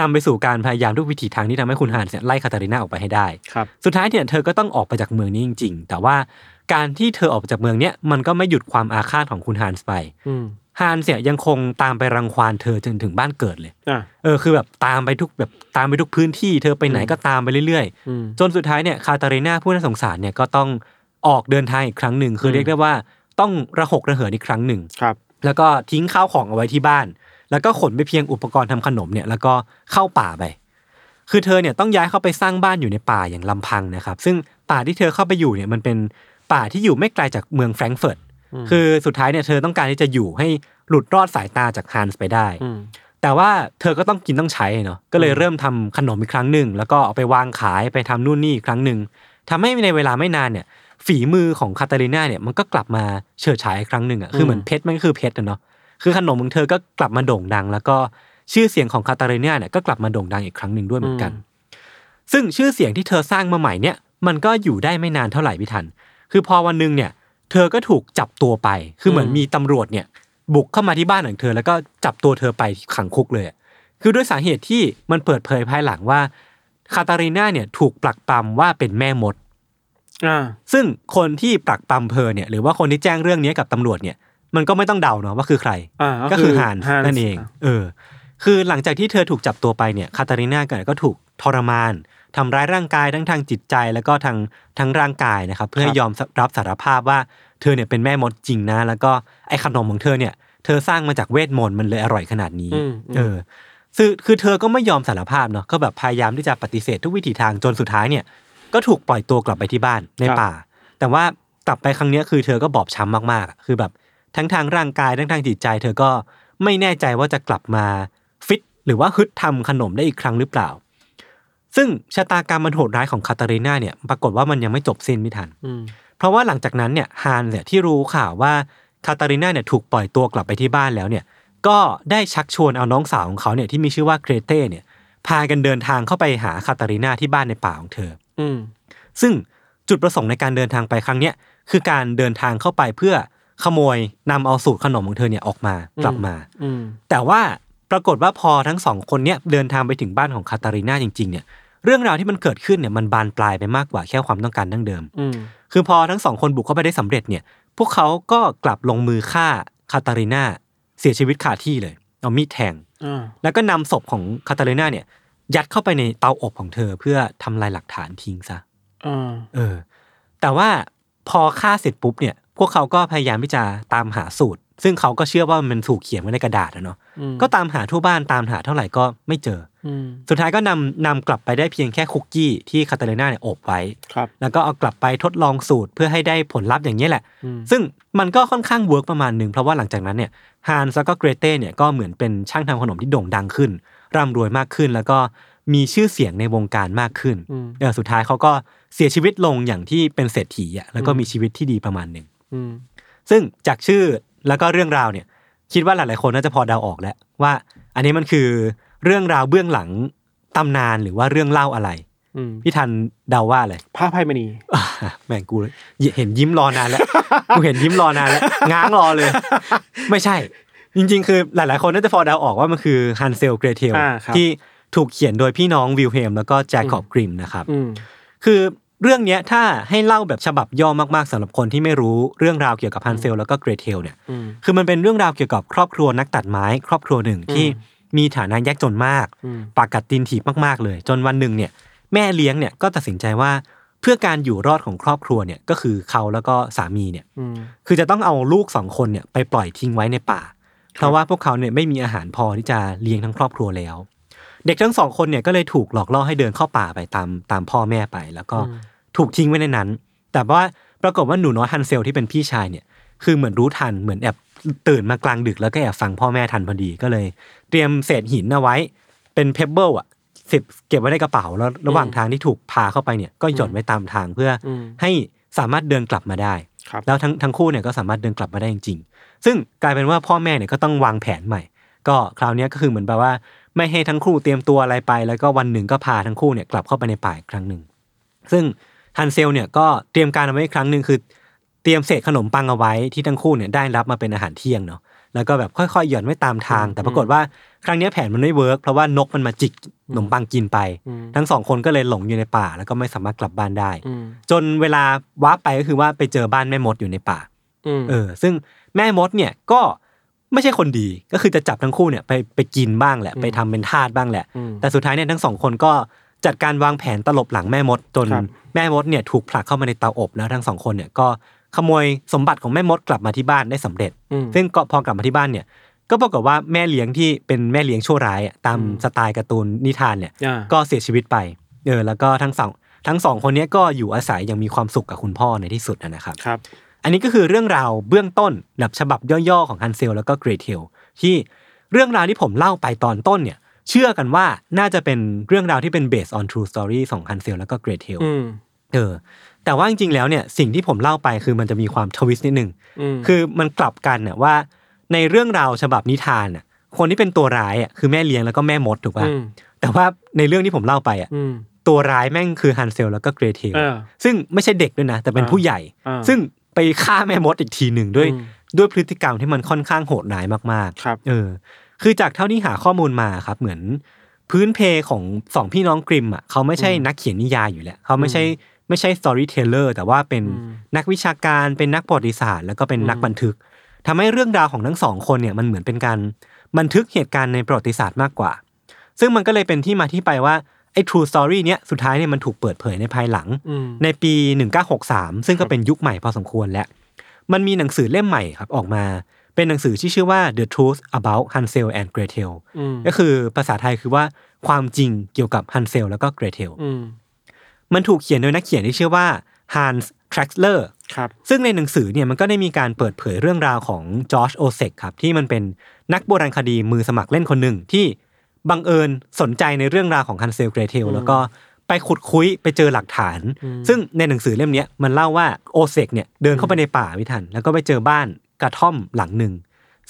A: นำไปสู่การพยายามทุกวิถีทางที่ทำให้คุณฮานส์เนี่ยไล่คาตาลีนาออกไปให้ได้
B: ครับ
A: สุดท้ายเนี่ยเธอก็ต้องออกไปจากเมืองนี้จริง ๆ แต่ว่าการที่เธอออกไปจากเมืองเนี้ยมันก็ไม่หยุดความอาฆาตของคุณฮานส์ไป
B: อืม
A: ฮานส์เนี่ยยังคงตามไปรังควานเธอจนถึงบ้านเกิดเลย
B: อ่า
A: เออคือแบบตามไปทุกแบบตามไปทุกพื้นที่เธอไปไหนก็ตามไปเรื่อยๆ
B: อืม
A: จนสุดท้ายเนี่ยคาตารีนาผู้น่าสงสารเนี่ยก็ต้องออกเดินทางอีกครั้งหนึ่ง คืออ
B: ม
A: เรียกได้ว่าต้องระหกระเหินอีกครั้งหนึ่ง
B: ครับ
A: แล้วก็ทิ้งข้าวของเอาไว้ที่บ้าน แล้วก็ขนไปเพียงอุปกรณ์ทำขนมเนี่ย แล้วก็เข้าป่าไป คือเธอเนี่ยต้องย้ายเข้าไปสร้างบ้านอยู่ในป่าอย่างลำพังนะครับ ซึ่งป่าที่เธอเข้าไปอยู่เนี่ยมันเป็นป่าที่อยู่ไม่ไกลจากเมืองแฟรงก์เฟิร์ต
B: อืม
A: คือสุดท้ายเนี่ยเธอต้องการที่จะอยู่ให้หลุดรอดสายตาจากฮันส์ไปได้
B: อืม
A: แต่ว่าเธอก็ต้องกินต้องใช้เนาะก็เลยเริ่มทำขนมอีกครั้งหนึ่ง แล้วก็เอาไปวางขายไปทำนู่นนี่อีกครั้งหนึ่งทำให้ในเวลาไม่นานเนี่ย ฝีมือของคาตาลีนาเนี่ยมันก็กลับมาเฉิดฉายอีกครั้งหนึ่งอะคือเหมือนเพชรมันก็คือเพชรอะเนาะคือขนมของเธอก็กลับมาโด่งดัง แล้วก็ชื่อเสียงของคาตาลีนาเนี่ยก็กลับมาโด่งดังอีกครั้งหนึ่งด้วยเหมือนกัน ซึ่งชื่อเสียงที่เธอสร้างมาใหม่เนี่ยมันก็อยู่ได้ไม่นานเท่าไหร่พี่ทัน คือพอวันหนึงเนี่ย เธอก็ถูกจับตัวไป คือเหมือน
B: อืม
A: มีตำรวจเนี่ย บุกเข้ามาที่บ้านของเธอ แล้วก็จับตัวเธอไปขังคุกเลยอะคือด้วยสาเหตุที่มันเปิดเผยภายหลังว่าคาตารีนาเนี่ยถูกปลักปำว่าเป็นแม่มด
B: อ่า
A: ซึ่งคนที่ปลักปำเธอเนี่ย หรือว่าคนที่แจ้งเรื่องนี้กับตำรวจเนี่ย มันก็ไม่ต้องเดาเนาะว่าคือใคร
B: อ่า
A: ก็คือฮาน
B: Hans
A: นั่นเอง เออ คือหลังจากที่เธอถูกจับตัวไปเนี่ยคาตารีนาก็ก็ถูกทรมาน ทำร้ายร่างกายทั้งทางจิตใจแล้วก็ทางทั้งร่างกายนะครับ เพื่อให้ยอมรับสารภาพว่าเธอเนี่ยเป็นแม่มดจริงนะ แล้วก็ไอ้ขนมของเธอเนี่ย เธอสร้างมาจากเวทมนต์มันเลยอร่อยขนาดนี้
B: อืมอืม
A: เออคือคือเธอก็ไม่ยอมสารภาพเนาะก็แบบพยายามที่จะปฏิเสธทุกวิถีทางจนสุดท้ายเนี่ย ก็ถูกปล่อยตัวกลับไปที่บ้านในป่า แต่ว่ากลับไปครั้งเนี้ยคือเธอก็บอบช้ำมากๆอะคือแบบทั้งทางร่างกายทั้งทางจิตใจ เธอก็ไม่แน่ใจว่าจะกลับมาฟิตหรือว่าฮึดทำขนมได้อีกครั้งหรือเปล่า ซึ่งชะตากรรมมันโหดร้ายของคาตารีนาเนี่ยปรากฏว่ามันยังไม่จบสิ้นไม่ทัน
B: อืม
A: เพราะว่าหลังจากนั้นเนี่ยฮันส์เนี่ยที่รู้ข่าวว่าคาตารีนาเนี่ยถูกปล่อยตัวกลับไปที่บ้านแล้วเนี่ยก็ได้ชักชวนเอาน้องสาวของเขาเนี่ยที่มีชื่อว่าเกรเต้เนี่ยพากันเดินทางเข้าไปหาคาตารีนาที่บ้านในป่าของเธอ
B: อืม
A: ซึ่งจุดประสงค์ในการเดินทางไปครั้งเนี้ยคือการเดินทางเข้าไปเพื่อขโมยนำเอาสูตรขนมของเธอเนี่ยออกมากลับมา
B: อืม
A: แต่ว่า ปรากฏว่าพอทั้งสองคนเนี่ยเดินทางไปถึงบ้านของคาตารีนาจริงๆเนี่ยเรื่องราวที่มันเกิดขึ้นเนี่ยมันบานปลายไปมากกว่าแค่ความต้องการดั้งเดิม
B: อืม
A: คือพอทั้งสองคนบุกเข้าไปได้สำเร็จเนี่ย พวกเขาก็กลับลงมือฆ่าคาตารีนาเสียชีวิตคาที่เลย เอามีดแทง
B: อ่า
A: แล้วก็นำศพของคาตาลีนาเนี่ย ยัดเข้าไปในเตาอบของเธอเพื่อทำลายหลักฐานทิ้งซะ
B: อ่า
A: เออ แต่ว่าพอฆ่าเสร็จปุ๊บเนี่ย พวกเขาก็พยายามที่จะตามหาสูตร ซึ่งเขาก็เชื่อว่ามันถูกเขียนไว้ในกระดาษอะเนาะ
B: อืม
A: ก็ตามหาทั่วบ้านตามหาเท่าไหร่ก็ไม่เจอ
B: อืม
A: สุดท้ายก็นำนำกลับไปได้เพียงแค่คุกกี้ที่คาตาลีนาเนี่ยอบไว้
B: ครับ
A: แล้วก็เอากลับไปทดลองสูตรเพื่อให้ได้ผลลัพธ์อย่างนี้ยแหละ
B: อืม
A: ซึ่งมันก็ค่อนข้างเวิร์กประมาณหนึ่งเพราะว่าหลังจากนั้นเนี่ยฮานส์แล้วก็เกรเต้เนี่ยก็เหมือนเป็นช่างทำขนมที่โด่งดังขึ้น ร่ำรวยมากขึ้นแล้วก็มีชื่อเสียงในวงการมากขึ้น
B: อืม
A: เออสุดท้ายเขาก็เสียชีวิตลงอย่างที่เป็นเศรษฐีอะแล้วก็มีชีวิตที่ดีประมาณหนึ่ง
B: อืม
A: ซึ่งจากชื่อ แล้วก็เรื่องราวเนี่ย คิดว่าหลายๆคนน่าจะพอเดาออกแล้วว่า อันนี้มันคือเรื่องราวเบื้องหลังตำนานหรือว่าเรื่องเล่าอะไร
B: อืม
A: พี่ทันเดาว่าอะไร
B: ผ้าไพ่มณี
A: อะแม่งกูเห็นยิ้มรอนานแล้วกูเห็นยิ้มรอนานแล้วง้างรอเลย ไม่ใช่ จริง ๆ คือหลาย ๆ คนน่าจะพอเดาออกว่ามันคือฮันเซลเกรเทล
B: อ่าครับ
A: ที่ถูกเขียนโดยพี่น้องวิลเฮมแล้วก็แจคอบกริมนะครับ
B: อืม
A: คือ เรื่องเนี้ยถ้าให้เล่าแบบฉบับย่อมากๆสำหรับคนที่ไม่รู้เรื่องราวเกี่ยวกับฮันเซลแล้วก็เกรเทลเนี่ย
B: อืม
A: คือมันเป็นเรื่องราวเกี่ยวกับครอบครัวนักตัดไม้ ครอบครัวหนึ่งที่มีฐานะยากจนมาก
B: อืม
A: ปากกัดตีนถีบมากๆเลย จนวันหนึ่งเนี่ย แม่เลี้ยงเนี่ยก็ตัดสินใจว่าเพื่อการอยู่รอดของครอบครัวเนี่ยก็คือเขาแล้วก็สามีเนี่ย
B: อืม
A: คือจะต้องเอาลูกสองคนเนี่ยไปปล่อยทิ้งไว้ในป่า เพราะว่าพวกเขาเนี่ยไม่มีอาหารพอที่จะเลี้ยงทั้งครอบครัวแล้ว เด็กทั้งสองคนเนี่ยก็เลยถูกหลอกล่อให้เดินเข้าป่าไปตามตามพ่อแม่ไป แล้วก็ถูกทิ้งไว้ในนั้น แต่ว่าปรากฏว่าหนูน้อยฮันเซลที่เป็นพี่ชายเนี่ย คือเหมือนรู้ทันเหมือนแอบตื่นมากลางดึกแล้วก็แอบฟังพ่อแม่ทันพอดีก็เลย เตรียมเศษหินเอาไว้ เป็น pebble อะสิบเก็บไว้ในกระเป๋าแล้วระหว่างทางที่ถูกพาเข้าไปเนี่ยก็หย่อนไว้ตามทางเพื่ออ
B: ม
A: ให้สามารถเดินกลับมาได้
B: ครับ
A: แล้วทั้งทั้งคู่เนี่ยก็สามารถเดินกลับมาได้จริงๆซึ่งกลายเป็นว่าพ่อแม่เนี่ยก็ต้องวางแผนใหม่ ก็คราวเนี้ยก็คือเหมือนแบบว่า ไม่ให้ทั้งคู่เตรียมตัวอะไรไป แล้วก็วันหนึ่งก็พาทั้งคู่เนี่ยกลับเข้าไปในป่าอีกครั้งหนึ่ง ซึ่งฮันเซลเนี่ยก็เตรียมการเอาไว้อีกครั้งหนึ่งคือ เตรียมเศษขนมปังเอาไว้ที่ทั้งคู่เนี่ยได้รับมาเป็นอาหารเที่ยงเนาะแล้วก็แบบค่อยๆหย่อนไว้ตามทาง แต่ปรากฏว่าครั้งเนี้ยแผนมันไม่ work เพราะว่านกมันมาจิกขนมปังกินไป
B: อืม
A: ทั้งสองคนก็เลยหลงอยู่ในป่า แล้วก็ไม่สามารถกลับบ้านได้
B: อืม
A: จนเวลา warp ไปก็คือว่าไปเจอบ้านแม่มดอยู่ในป่า
B: อืม
A: เออ ซึ่งแม่มดเนี่ยก็ ไม่ใช่คนดีก็คือจะจับทั้งคู่เนี่ยไปไปกินบ้างแหละ ไปทำเป็นทาสบ้างแหละ
B: ม
A: แต่สุดท้ายเนี่ยทั้งสองคนก็จัดการวางแผนตลบหลังแม่มดจน
B: ครับ
A: แม่มดเนี่ยถูกผลักเข้ามาในเตาอบแล้วทั้งสองคนเนี่ยก็ขโมยสมบัติของแม่มดกลับมาที่บ้านได้สำเร็จ
B: อืม
A: ซึ่งก็พอกลับมาที่บ้านเนี่ย ก็ปรากฏว่าแม่เลี้ยงที่เป็นแม่เลี้ยงชั่วร้ายอะตาม
B: อืม
A: สไตล์การ์ตูนนิทานเนี่ย
B: อ่า
A: ก็เสียชีวิตไปเออแล้วก็ทั้งสองทั้งสองคนเนี้ยก็อยู่อาศัยอย่างมีความสุขกับคุณพ่อในที่สุดนะนะครับ
B: ครับ
A: อันนี้ก็คือเรื่องราวเบื้องต้นแบบฉบับย่อๆของฮันเซลแล้วก็เกรเทลที่เรื่องราวที่ผมเล่าไปตอนต้นเนี่ย เชื่อกันว่าน่าจะเป็นเรื่องราวที่เป็น based on true story ของฮันเซลแล้วก็เกรเทล
B: อืม
A: เออแต่ว่าจริงๆแล้วเนี่ยสิ่งที่ผมเล่าไปคือมันจะมีความทวิสต์นิดนึง
B: อืม
A: คือมันกลับกันน่ะว่า ในเรื่องราวฉบับนิทานน่ะ คนที่เป็นตัวร้ายอะคือแม่เลี้ยงแล้วก็แม่มดถูกป่ะ
B: อืม
A: แต่ว่าในเรื่องที่ผมเล่าไปอะ
B: อืม
A: ตัวร้ายแม่งคือฮันเซลแล้วก็เกรเทล
B: เออ
A: ซึ่งไม่ใช่เด็กด้วยนะ แต่เป็น
B: อ่า
A: ผู้ใหญ่
B: อ่า
A: ซึ่ง ไปฆ่าแม่มดอีกทีหนึ่งด้วย
B: อืม
A: ด้วยพฤติกรรมที่มันค่อนข้างโหดร้ายมาก
B: ครับ
A: ๆเออ คือจากเท่าที่หาข้อมูลมาครับ เหมือนพื้นเพของสองพี่น้องกริมอะเขาไม่ใช่นักเขียนนิยายอยู่แล้วเขาไม่ใช่ไม่ใช่ storyteller แต่ว่าเป็น
B: อืม
A: นักวิชาการเป็นนักประวัติศาสตร์ แล้วก็เป็นนักบันทึกทำให้เรื่องราวของทั้งสองคนเนี่ยมันเหมือนเป็นการบันทึกเหตุการณ์ในประวัติศาสตร์มากกว่า ซึ่งมันก็เลยเป็นที่มาที่ไปว่า ไอ้ True Story เนี้ยสุดท้ายเนี่ยมันถูกเปิดเผยในภายหลัง
B: อืม
A: ในปี 1963 ซึ่งก็เป็นยุคใหม่พอสมควรแล้ว มันมีหนังสือเล่มใหม่ครับออกมา เป็นหนังสือที่ชื่อว่า The Truth About Hansel and Gretel
B: อืม
A: ก็คือภาษาไทยคือว่าความจริงเกี่ยวกับ Hansel แล้วก็ Gretel
B: อืม
A: มันถูกเขียนโดยนักเขียนที่ชื่อว่า Hans Traxler
B: ครับ
A: ซึ่งในหนังสือเนี่ยมันก็ได้มีการเปิดเผยเรื่องราวของจอร์จโอเซกครับที่มันเป็นนักโบราณคดีมือสมัครเล่นคนหนึ่งที่ บังเอิญสนใจในเรื่องราวของฮันเซลเกรเทลแล้วก็ไปขุดคุยไปเจอหลักฐาน ซึ่งในหนังสือเล่มเนี้ยมันเล่าว่าโอเซกเนี่ยเดินเข้าไปในป่าพี่ทัน แล้วก็ไปเจอบ้านกระท่อมหลังหนึ่ง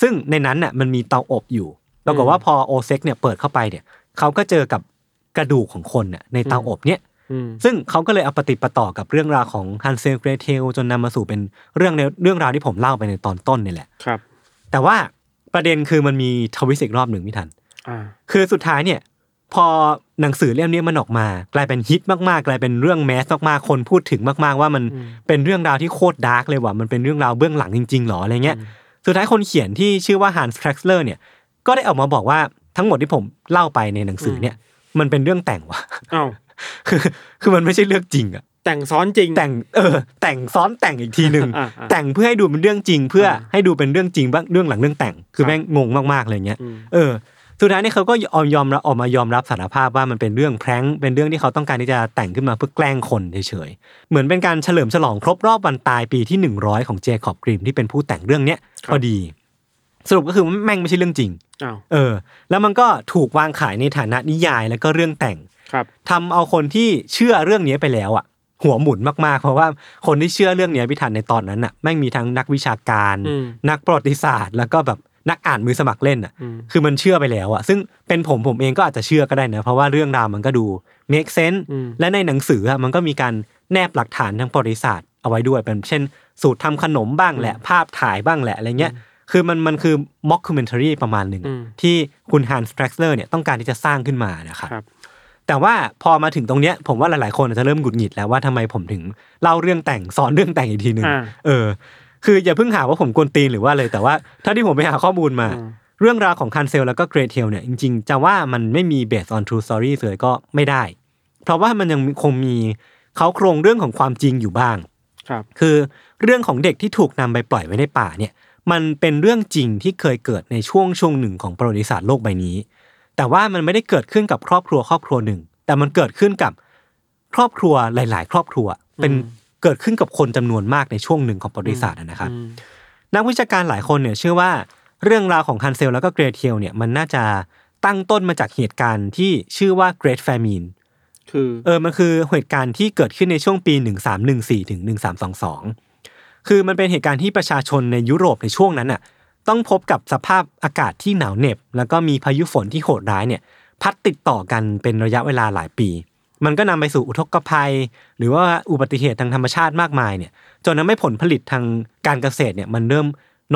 A: ซึ่งในนั้นน่ะมันมีเตาอบอยู่ปรากฏว่าพอโอเซกเนี่ยเปิดเข้าไปเนี่ยเขาก็เจอกับกระดูกของคนน่ะในเตาอบเนี่ย
B: อืม
A: ซึ่งเขาก็เลยเอาปะติดปะต่อกับเรื่องราวของฮันเซลเกรเทลจนนำมาสู่เป็นเรื่องในเรื่องราวที่ผมเล่าไปในตอนต้นนี่แหละ
B: ครับ
A: แต่ว่าประเด็นคือมันมี twist อีกรอบหนึ่งพี่ทัน
B: อ่า
A: คือสุดท้ายเนี่ย พอหนังสือเล่มนี้มันออกมา กลายเป็นฮิตมากๆ กลายเป็นเรื่อง mass มากๆคนพูดถึงมากๆ ว่ามันเป็นเรื่องราวที่โคตร dark เลยว่ะมันเป็นเรื่องราวเบื้องหลังจริงๆหรออะไรเงี้ยสุดท้ายคนเขียนที่ชื่อว่าฮันส์แทร็กเลอร์เนี่ยก็ได้ออกมาบอกว่าทั้งหมดที่ผมเล่าไปในหนังสือเนี่ย มันเป็นเรื่องแต่งว่ะ
B: อ้าว
A: คือคือมันไม่ใช่เรื่องจริงอะ
B: แต่งซ้อนจริง
A: แต่งเออ แต่งซ้อนแต่งอีกทีหนึ่ง
B: อ่าอ่า
A: แต่งเพื่อให้ดูเป็นเรื่องจริง เพื่ออาให้ดูเป็นเรื่องจริงบ้างเรื่องหลังเรื่องแต่ง คือ
B: ครับ
A: แม่งงงมากๆเลยเงี้ย
B: อืม
A: เออ สุดท้ายเนี่ยเขาก็ยอมยอมรับออกมายอมรับสารภาพว่ามันเป็นเรื่องแพร้งเป็นเรื่องที่เขาต้องการที่จะแต่งขึ้นมาเพื่อแกล้งคนเฉยๆเหมือนเป็นการเฉลิมฉลองครบรอบวันตายปีที่หนึ่งร้อยของเจคอบกริมที่เป็นผู้แต่งเรื่องเนี้ยพอดี สรุปก็คือแม่งไม่ใช่เรื่องจริง
B: อ้าว
A: เออ แล้วมันก็ถูกวางขายในฐานะนิยายแล้วก็เรื่องแต่ง
B: ครับ
A: ทำเอาคนที่เชื่อเรื่องนี้ไปแล้วอะหัวหมุนมากๆ เพราะว่าคนที่เชื่อเรื่องนี้พิธันในตอนนั้นอะแม่งมีทั้งนักวิชาการ
B: อืม
A: นักประวัติศาสตร์ แล้วก็แบบ นักอ่านมือสมัครเล่นอะ
B: อืม
A: คือมันเชื่อไปแล้วอะ ซึ่งเป็นผมผมเองก็อาจจะเชื่อก็ได้นะ เพราะว่าเรื่องราวมันก็ดู make sense
B: อืม
A: และในหนังสืออะมันก็มีการแนบหลักฐานทางประวัติศาสตร์เอาไว้ด้วยเป็นเช่น สูตรทำขนมบ้างแหละ ภาพถ่ายบ้างแหละอะไรเงี้ย คือมันมันคือ mockumentary ประมาณหนึ่ง
B: อืม
A: ที่คุณฮันส์แทร็กเลอร์เนี่ยต้องการที่จะสร้างขึ้นมานะครับ
B: ครับ
A: แต่ว่าพอมาถึงตรงเนี้ยผมว่าหลายๆคนอาจจะเริ่มหงุดหงิดแล้วว่าทำไมผมถึงเล่าเรื่องแต่งสอนเรื่องแต่งอีกทีหนึ่ง
B: อ่า
A: เออ คืออย่าเพิ่งหาว่าผมกวนตีนหรือว่าเลยแต่ว่าเท่าที่ผมไปหาข้อมูลมา
B: อืม
A: เรื่องราวของคันเซลแล้วก็เกรเทลเนี่ยจริง ๆ จะว่ามันไม่มี based on true story เลยก็ไม่ได้ เพราะว่ามันยังคงมีเขาโครงเรื่องของความจริงอยู่บ้าง
B: ครับ
A: คือเรื่องของเด็กที่ถูกนำไปปล่อยไว้ในป่าเนี่ยมันเป็นเรื่องจริงที่เคยเกิดในช่วงช่วงหนึ่งของประวัติศาสตร์โลกใบนี้ แต่ว่ามันไม่ได้เกิดขึ้นกับครอบครัวครอบครัวหนึ่ง แต่มันเกิดขึ้นกับครอบครัวหลาย ๆ ครอบครัว เป็น เกิดขึ้นกับคนจำนวนมากในช่วงหนึ่งของประวัติศาสตร์นะครับ
B: อืม
A: นักวิชาการหลายคนเนี่ยเชื่อว่าเรื่องราวของฮันเซลแล้วก็เกรเทลเนี่ยมันน่าจะตั้งต้นมาจากเหตุการณ์ที่ชื่อว่า Great Famine
B: คือ
A: เออมันคือเหตุการณ์ที่เกิดขึ้นในช่วงปี 1314ถึง1322 คือมันเป็นเหตุการณ์ที่ประชาชนในยุโรปในช่วงนั้นน่ะต้องพบกับสภาพอากาศที่หนาวเหน็บ แล้วก็มีพายุฝนที่โหดร้ายเนี่ย พัดติดต่อกันเป็นระยะเวลาหลายปี มันก็นำไปสู่อุทกภัย หรือว่าอุบัติเหตุทางธรรมชาติมากมายเนี่ยจนทำให้ผลผลิตทางการเกษตรเนี่ยมันเริ่ม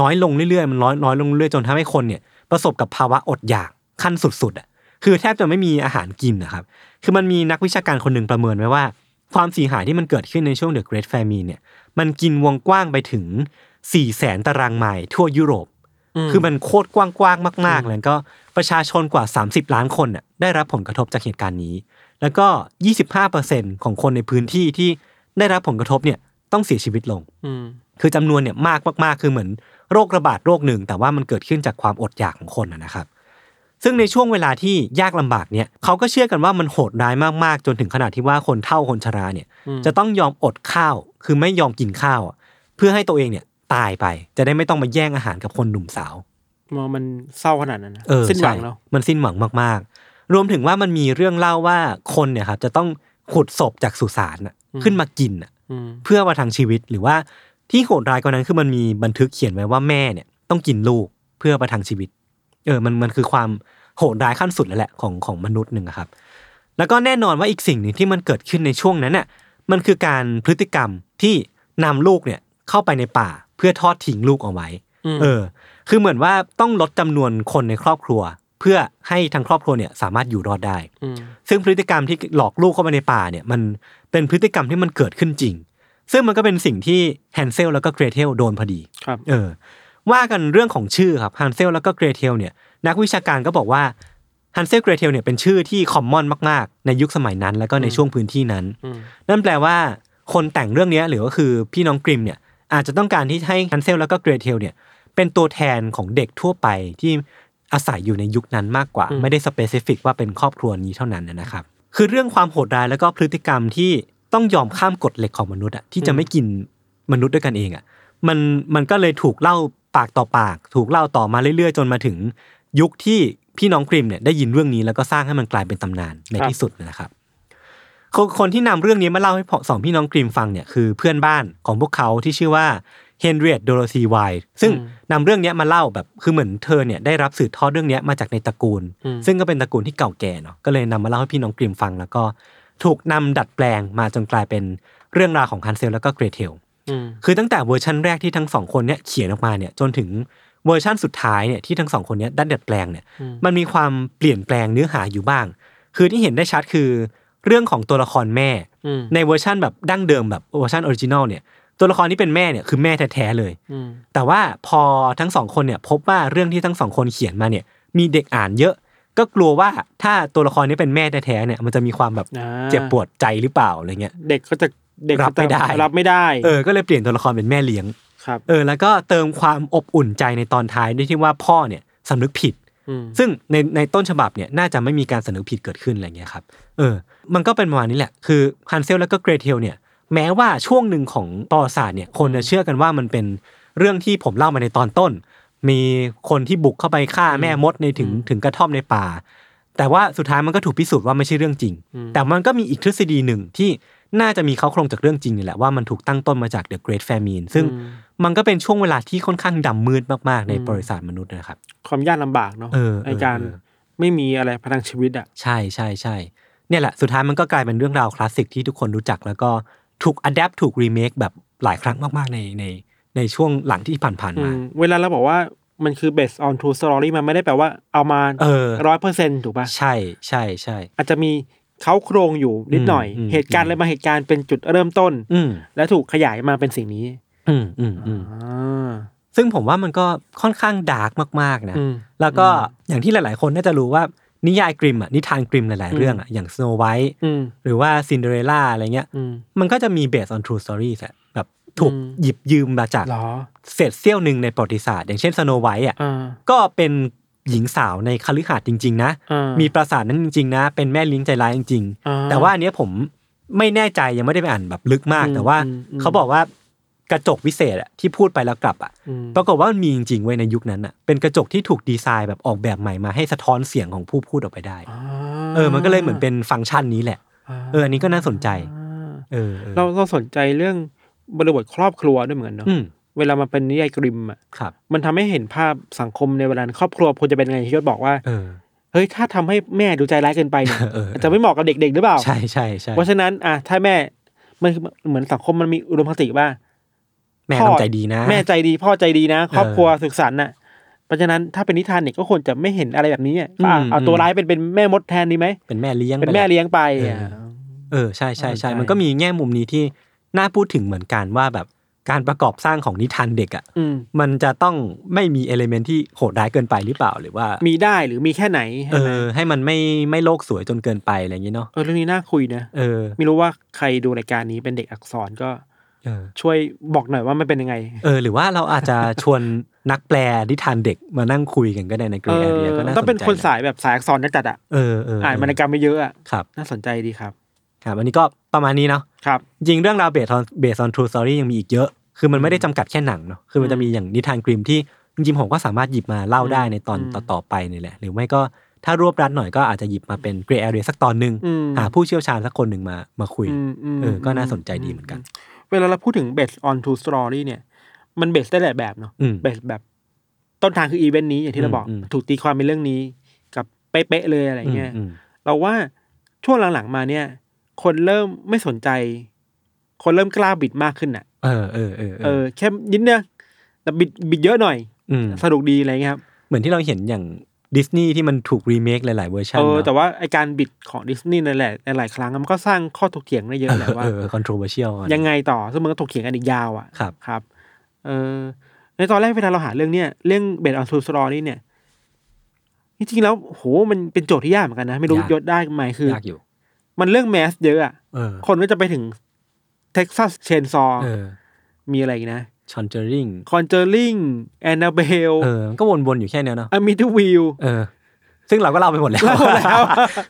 A: น้อยลงเรื่อยๆมันน้อยน้อยลงเรื่อยๆจนทำให้คนเนี่ยประสบกับภาวะอดอยากขั้นสุดๆอะคือแทบจะไม่มีอาหารกินนะครับคือมันมีนักวิชาการคนหนึ่งประเมินไว้ว่า ความเสียหายที่มันเกิดขึ้นในช่วง The Great Famine เนี่ยมันกินวงกว้างไปถึง4ี่แสนตารางไมล์ทั่วยุโรป คือมันโคตรกว้างๆมากๆเลยก็ประชาชนกว่า 30 ล้านคนน่ะได้รับผลกระทบจากเหตุการณ์นี้ แล้วก็ 25%ของคนในพื้นที่ที่ได้รับผลกระทบเนี่ยต้องเสียชีวิตลง
B: อืม
A: คือจำนวนเนี่ยมากมากๆคือเหมือนโรคระบาดโรคหนึ่ง แต่ว่ามันเกิดขึ้นจากความอดอยากของคนนะนะครับ ซึ่งในช่วงเวลาที่ยากลำบากเนี่ยเขาก็เชื่อกันว่ามันโหดร้ายมากๆ จนถึงขนาดที่ว่าคนเฒ่าคนชราเนี่ย จะต้องยอมอดข้าว คือไม่ยอมกินข้าวอะเพื่อให้ตัวเองเนี่ยตายไป จะได้ไม่ต้องมาแย่งอาหารกับคนหนุ่มสาว
B: มองมันเศร้าขนาดนั้นนะ
A: เออ
B: สิ้นหวัง
A: ใช่
B: เนาะ
A: มันสิ้นหวังมากๆ รวมถึงว่ามันมีเรื่องเล่าว่าคนเนี่ยครับจะต้องขุดศพจากสุสานน่ะขึ้นมากินน่ะ
B: อืม
A: เพื่อประทังชีวิตหรือว่าที่โหดร้ายกว่านั้นคือมันมีบันทึกเขียนไว้ว่าแม่เนี่ยต้องกินลูกเพื่อประทังชีวิต เออมันมันคือความโหดร้ายขั้นสุดแล้วแหละของของมนุษย์หนึ่งอะครับ แล้วก็แน่นอนว่าอีกสิ่งหนึ่งที่มันเกิดขึ้นในช่วงนั้นน่ะมันคือการพฤติกรรมที่นำลูกเนี่ยเข้าไปในป่าเพื่อทอดทิ้งลูกเอาไว้ เออ คือเหมือนว่าต้องลดจำนวนคนในครอบครัวเพื่อให้ทางครอบครัวเนี่ยสามารถอยู่รอดได้
B: อืม
A: ซึ่งพฤติกรรมที่หลอกลูกเข้าไปในป่าเนี่ยมันเป็นพฤติกรรมที่มันเกิดขึ้นจริง ซึ่งมันก็เป็นสิ่งที่ฮันเซลแล้วก็เกรเทลโดนพอดี
B: ครับ
A: เออว่ากันเรื่องของชื่อครับฮันเซลแล้วก็เกรเทลเนี่ยนักวิชาการก็บอกว่าฮันเซลเกรเทลเนี่ยเป็นชื่อที่ commonมากๆ ในยุคสมัยนั้น แล้วก็ในช่วงพื้นที่นั้น
B: อืม
A: นั่นแปลว่าคนแต่งเรื่องเนี้ยหรือก็คือพี่น้องกริมเนี่ยอาจจะต้องการที่ให้ฮันเซลแล้วก็เกรเทลเนี่ยเป็นตัวแทนของเด็กทั่วไปที่ อาศัยอยู่ในยุคนั้นมากกว่า
B: อืม
A: ไม่ได้ specific ว่าเป็นครอบครัวนี้เท่านั้นนะครับ คือเรื่องความโหดร้ายแล้วก็พฤติกรรมที่ต้องยอมข้ามกฎเหล็กของมนุษย์อะที่จะไม่กินมนุษย์ด้วยกันเองอะมันมันก็เลยถูกเล่าปากต่อปาก ถูกเล่าต่อมาเรื่อยๆ จนมาถึงยุคที่พี่น้องกริมเนี่ยได้ยินเรื่องนี้แล้วก็สร้างให้มันกลายเป็นตำนานในที่สุดนะครับคนคนที่นำเรื่องนี้มาเล่าให้สองพี่น้องกริมฟังเนี่ยคือเพื่อนบ้านของพวกเขาที่ชื่อว่าเฮนเรียตโดโรธีไวท์ซึ่งนำเรื่องเนี้ยมาเล่าแบบคือเหมือนเธอเนี่ยได้รับสืบทอดเรื่องเนี้ยมาจากในตระกูล
B: อืม
A: ซึ่งก็เป็นตระกูลที่เก่าแก่เนาะก็เลยนำมาเล่าให้พี่น้องกริมฟัง แล้วก็ถูกนำดัดแปลงมาจนกลายเป็นเรื่องราวของฮันเซลแล้วก็เกรเทล
B: อืม
A: คือตั้งแต่เวอร์ชันแรกที่ทั้งสองคนเนี่ยเขียนออกมาเนี่ยจนถึงเวอร์ชันสุดท้ายเนี่ยที่ทั้งสองคนเนี่ยได้ดัดแปลงเนี่ย
B: อืม
A: มันมีความเปลี่ยนแปลงเนื้อหาอยู่บ้าง คือที่เห็นได้ชัดคือเรื่องของตัวละครแม่
B: อืม
A: ในเวอร์ชันแบบดั้งเดิมแบบเวอร์ชัน original เนี่ย ตัวละครที่เป็นแม่เนี่ยคือแม่แท้ๆเลย
B: อืม
A: แต่ว่าพอทั้งสองคนเนี่ยพบว่าเรื่องที่ทั้งสองคนเขียนมาเนี่ย มีเด็กอ่านเยอะ ก็กลัวว่าถ้าตัวละครนี้เป็นแม่แท้ๆเนี่ย มันจะมีความแบบ
B: อ่า
A: เจ็บปวดใจหรือเปล่าอะไรเงี้ย
B: เด็กก็จะเด็ก
A: รับไม่ได้
B: รับไม่ได้
A: เออก็เลยเปลี่ยนตัวละครเป็นแม่เลี้ยง
B: ครับ
A: เออแล้วก็เติมความอบอุ่นใจในตอนท้ายด้วยที่ว่าพ่อเนี่ยสำนึกผิด
B: อืม
A: ซึ่งในในต้นฉบับเนี่ยน่าจะไม่มีการสำนึกผิดเกิดขึ้นอะไรเงี้ยครับเออ มันก็เป็นประมาณนี้แหละคือฮันเซลแล้วก็เกรเทลเนี่ย แม้ว่าช่วงหนึ่งของประวัติศาสตร์เนี่ยคนจะเชื่อกันว่ามันเป็นเรื่องที่ผมเล่ามาในตอนต้น มีคนที่บุกเข้าไปฆ่าแม่มดในถึงถึงกระท่อมในป่า แต่ว่าสุดท้ายมันก็ถูกพิสูจน์ว่าไม่ใช่เรื่องจริง แต่มันก็มีอีกทฤษฎีหนึ่งที่น่าจะมีเขาโครงจากเรื่องจริงนี่แหละว่ามันถูกตั้งต้นมาจาก The Great Famine ซึ่งมันก็เป็นช่วงเวลาที่ค่อนข้างดำมืดมากๆ ในประวัติศาสตร์มนุษย์นะครับ
B: ความยากลำบากเนาะ
A: เออ
B: ในการ
A: เออเออ
B: ไม่มีอะไรพลังชีวิตอะ
A: ใช่ใช่ใช่เนี่ยแหละสุดท้ายมันก็กลายเป็นเรื่องราวคลาสสิกที่ทุกคนรู้จักแล้วก็ ถูกอัดแอปถูกรีเมคแบบหลายครั้งมากๆในในในช่วงหลังที่ผ่าน
B: อื
A: ๆมา
B: มเวลาเราบอกว่ามันคือ based on true story มันไม่ได้แปลว่าเอามา
A: เออ
B: ร้อยเปอร์เซ็นถูกป่ะ
A: ใช่ใช่ใช่
B: อาจจะมีเขาโครงอยู่นิดหน่อย
A: อืม
B: เหตุการณ์อะไรบางเหตุการณ์เป็นจุดเริ่มต้น
A: อืม
B: และถูกขยายมาเป็นสิ่งนี้
A: อืมอืมอืม
B: อ่า
A: ซึ่งผมว่ามันก็ค่อนข้างดาร์กมาก ๆ นะ
B: อืม
A: แล้วก็อย่างที่หลาย ๆ คนน่าจะรู้ว่า นิยายกริมอะนิทานกริมหลาย ๆ เรื่องอะอย่าง Snow White
B: อืม
A: หรือว่า Cinderella อะไรเงี้ย
B: อืม
A: มันก็จะมี based on true stories อะแบบถูก
B: อืม
A: หยิบยืมมาจาก
B: เหรอ
A: เศษเสี้ยวหนึ่งในประวัติศาสตร์ อย่างเช่น Snow White อะ
B: อ่า
A: ก็เป็นหญิงสาวในคฤหาสน์จริง ๆ นะ
B: อ่า
A: มีปราสาทนั้นจริง ๆ นะ เป็นแม่เลิ้งใจร้ายจริง
B: อ่า
A: ๆแต่ว่าอันเนี้ยผมไม่แน่ใจยังไม่ได้ไปอ่านแบบลึกมาก
B: อืม
A: แต่ว่า
B: อืมอืม
A: เขาบอกว่า กระจกวิเศษอะที่พูดไปแล้วกลับอะ
B: อืม
A: ปรากฏว่ามันมีจริงๆไว้ยในยุคนั้นอะเป็นกระจกที่ถูกดีไซน์แบบออกแบบใหม่มาให้สะท้อนเสียงของผู้พูดออกไปได้
B: อ่า
A: เออ มันก็เลยเหมือนเป็นฟังก์ชันนี้แหละ เอออันนี้ก็น่าสนใจ
B: อ่า
A: เออออ
B: เราเราสนใจเรื่องบริบทครอบครัวด้วยเหมือนกันเนาะ
A: อืม
B: เวลามันเป็นนิยายกริมอะ
A: ครับ
B: มันทำให้เห็นภาพสังคมในเวลาครอบครัวควรจะเป็นไงที่ยศบอกว่า
A: เออ
B: เฮ้ยถ้าทำให้แม่ดูใจร้ายเกินไปเนี่ย
A: เออเออ
B: อาจจะไม่เหมาะกับเด็กๆหรือเปล่า
A: ใช่ใช่ใช่
B: เพราะฉะนั้นอะถ้าแม่มันคือเหมือนสังคมมันมีอุดมคติว่า
A: แม่
B: พ่อ
A: ต้องใจดีนะ
B: แม่ใจดีพ่อใจดีนะ ครอบ
A: เออ
B: ครัวสุขสันต์น่ะ เพราะฉะนั้นถ้าเป็นนิทานเนี่ยก็ควรจะไม่เห็นอะไรแบบนี้อะก็อะ
A: อืม
B: เอาตัว
A: อืม
B: ร้ายเป็นเป็นแม่มดแทนดีไหม
A: เป็นแม่เลี้ยง
B: เป็น
A: ไละ
B: แม่เลี้ยงไป
A: เออ
B: อะ
A: เออใช่ใช่ใช่
B: เข้าใจ
A: มันก็มีแง่มุมนี้ที่น่าพูดถึงเหมือนกันว่าแบบการประกอบสร้างของนิทานเด็กอะ
B: อืม
A: มันจะต้องไม่มี element ที่โหดร้ายเกินไปหรือเปล่าหรือว่า
B: มีได้หรือมีแค่ไหน
A: เอ
B: ใช่ไหม
A: อให้มันไม่ไม่โลกสวยจนเกินไปอะไรอย่างนี้เนาะ
B: เออเรื่องนี้น่าคุยนะ
A: เออ
B: ไม่รู้ว่าใครดูรายการนี้เป็นเด็กอักษรก็
A: เออ
B: ช่วยบอกหน่อยว่ามันเป็นยังไง
A: เออ หรือว่าเราอาจจะชวนนักแปลนิทานเด็กมานั่งคุยกันก็ได้ใน Grey Area ก็น่าสนใจ
B: ต้องเป็นคนสายแบบสายอักษรจัดๆอะ
A: เออเออ
B: อ่านวรรณกรรมไม่เยอะอะ
A: ครับ
B: น่าสนใจดีครับ
A: ครับอันนี้ก็ประมาณนี้เนาะ
B: ครับ
A: จริงเรื่องราว based on based on true story ยังมีอีกเยอะ คือมันไม่ได้จำกัดแค่หนังเนาะคือมันจะมีอย่างนิทานกริมที่จริงๆผมก็สามารถหยิบมาเล่าได้ในตอน
B: อืม
A: ต่อๆไปนี่แหละ หรือไม่ก็ถ้ารวบรัดหน่อยก็อาจจะหยิบมาเป็น Grey Area สักตอนหนึ่ง
B: อืม
A: หาผู้เชี่ยวชาญสักคนหนึ่งมามาคุย
B: อืมม
A: เออก็น่าสนใจดีเหมือนกัน
B: เวลาเราพูดถึง based on true story เนี่ย มัน based ได้หลายแบบเนาะ
A: อืม
B: based แบบต้นทางคืออีเวนต์นี้อย่างที่เราบอก
A: อืมอืม
B: ถูกตีความเป็นเรื่องนี้กับเป๊ะๆเลยอะไรเงี้ย
A: อืม
B: เราว่าช่วงหลังๆมาเนี่ย คนเริ่มไม่สนใจ คนเริ่มกล้าบิดมากขึ้นอะ
A: เออเออเออ
B: เออแค่นิดเดียวแต่บิดบิดเยอะหน่อย
A: อืม
B: สนุกดีอะไรเงี้ยครับ
A: เหมือนที่เราเห็นอย่าง ดิสนีย์ที่มันถูกรีเมคหลาย ๆ เวอร์ชัน
B: เออ
A: เนอะ
B: แต่ว่าไอการบิดของดิสนีย์นั่นแหละหลายๆครั้งมันก็สร้างข้อถกเถียงได้เยอะแหละว่า
A: เออ controversial อะ
B: ยังไงต่อซึ่งมันก็ถกเถียงกันอีกยาวอะ
A: ครับ
B: ครับเออในตอนแรกเวลาเราหาเรื่องเนี้ยเรื่อง based on true story เนี่ยจริงๆแล้วโหมันเป็นโจทย์ที่ยากเหมือนกันนะ ไม่รู้
A: ยาก
B: ยศได้ไหมคือ
A: ยากอยู่
B: มันเรื่อง mass เยอะอะ
A: เออ
B: คนก็จะไปถึง Texas Chainsaw เอ
A: อ
B: มีอะไรอีกนะ
A: Conjuring Conjuring Annabelle เอ
B: อ
A: มันก็วนๆอยู่แค่เนี้ยเนาะ
B: Amityville
A: เออ ซึ่งเราก็เล่าไปหมดแล้ว
B: เล่าหมดแล้ว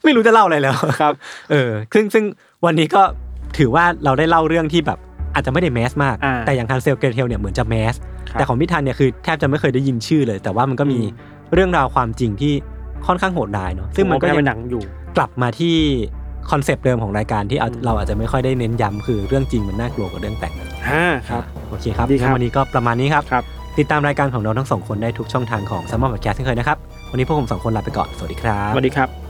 A: ไม่รู้จะเล่าอะไรแล้ว
B: ครับ
A: เออ ซึ่งซึ่งวันนี้ก็ถือว่าเราได้เล่าเรื่องที่แบบอาจจะไม่ได้ mass มาก
B: อ่า
A: แต่อย่าง Hansel Gretel เนี่ยเหมือนจะ mass
B: ครับ
A: แต่ของพี่ทันเนี่ยคือแทบจะไม่เคยได้ยินชื่อเลย แต่ว่ามันก็มี
B: อืม
A: เรื่องราวความจริงที่ค่อนข้างโหดร้ายเนาะซึ่งมันก็
B: ผ
A: ยั
B: ว่าเป็
A: ง
B: นหนังอยู่
A: กลับมาที่ concept เดิมของรายการที่เอา
B: อืม
A: เราอาจจะไม่ค่อยได้เน้นย้ำคือเรื่องจริงมันน่ากลัวกว่าเรื่องแต่งนะ
B: ฮ่าครับ
A: โอเคครับ
B: ดีครับ
A: งั้นวันนี้ก็ประมาณนี้ครับ
B: ครับ
A: ติดตามรายการของเราทั้งสองคนได้ทุกช่องทางของ s ัมมอนพอดแคสต์เช่นเคยนะครับ วันนี้พวกผมสองคนลาไปก่อน สวัสดีครับ
B: สวัสดีครับ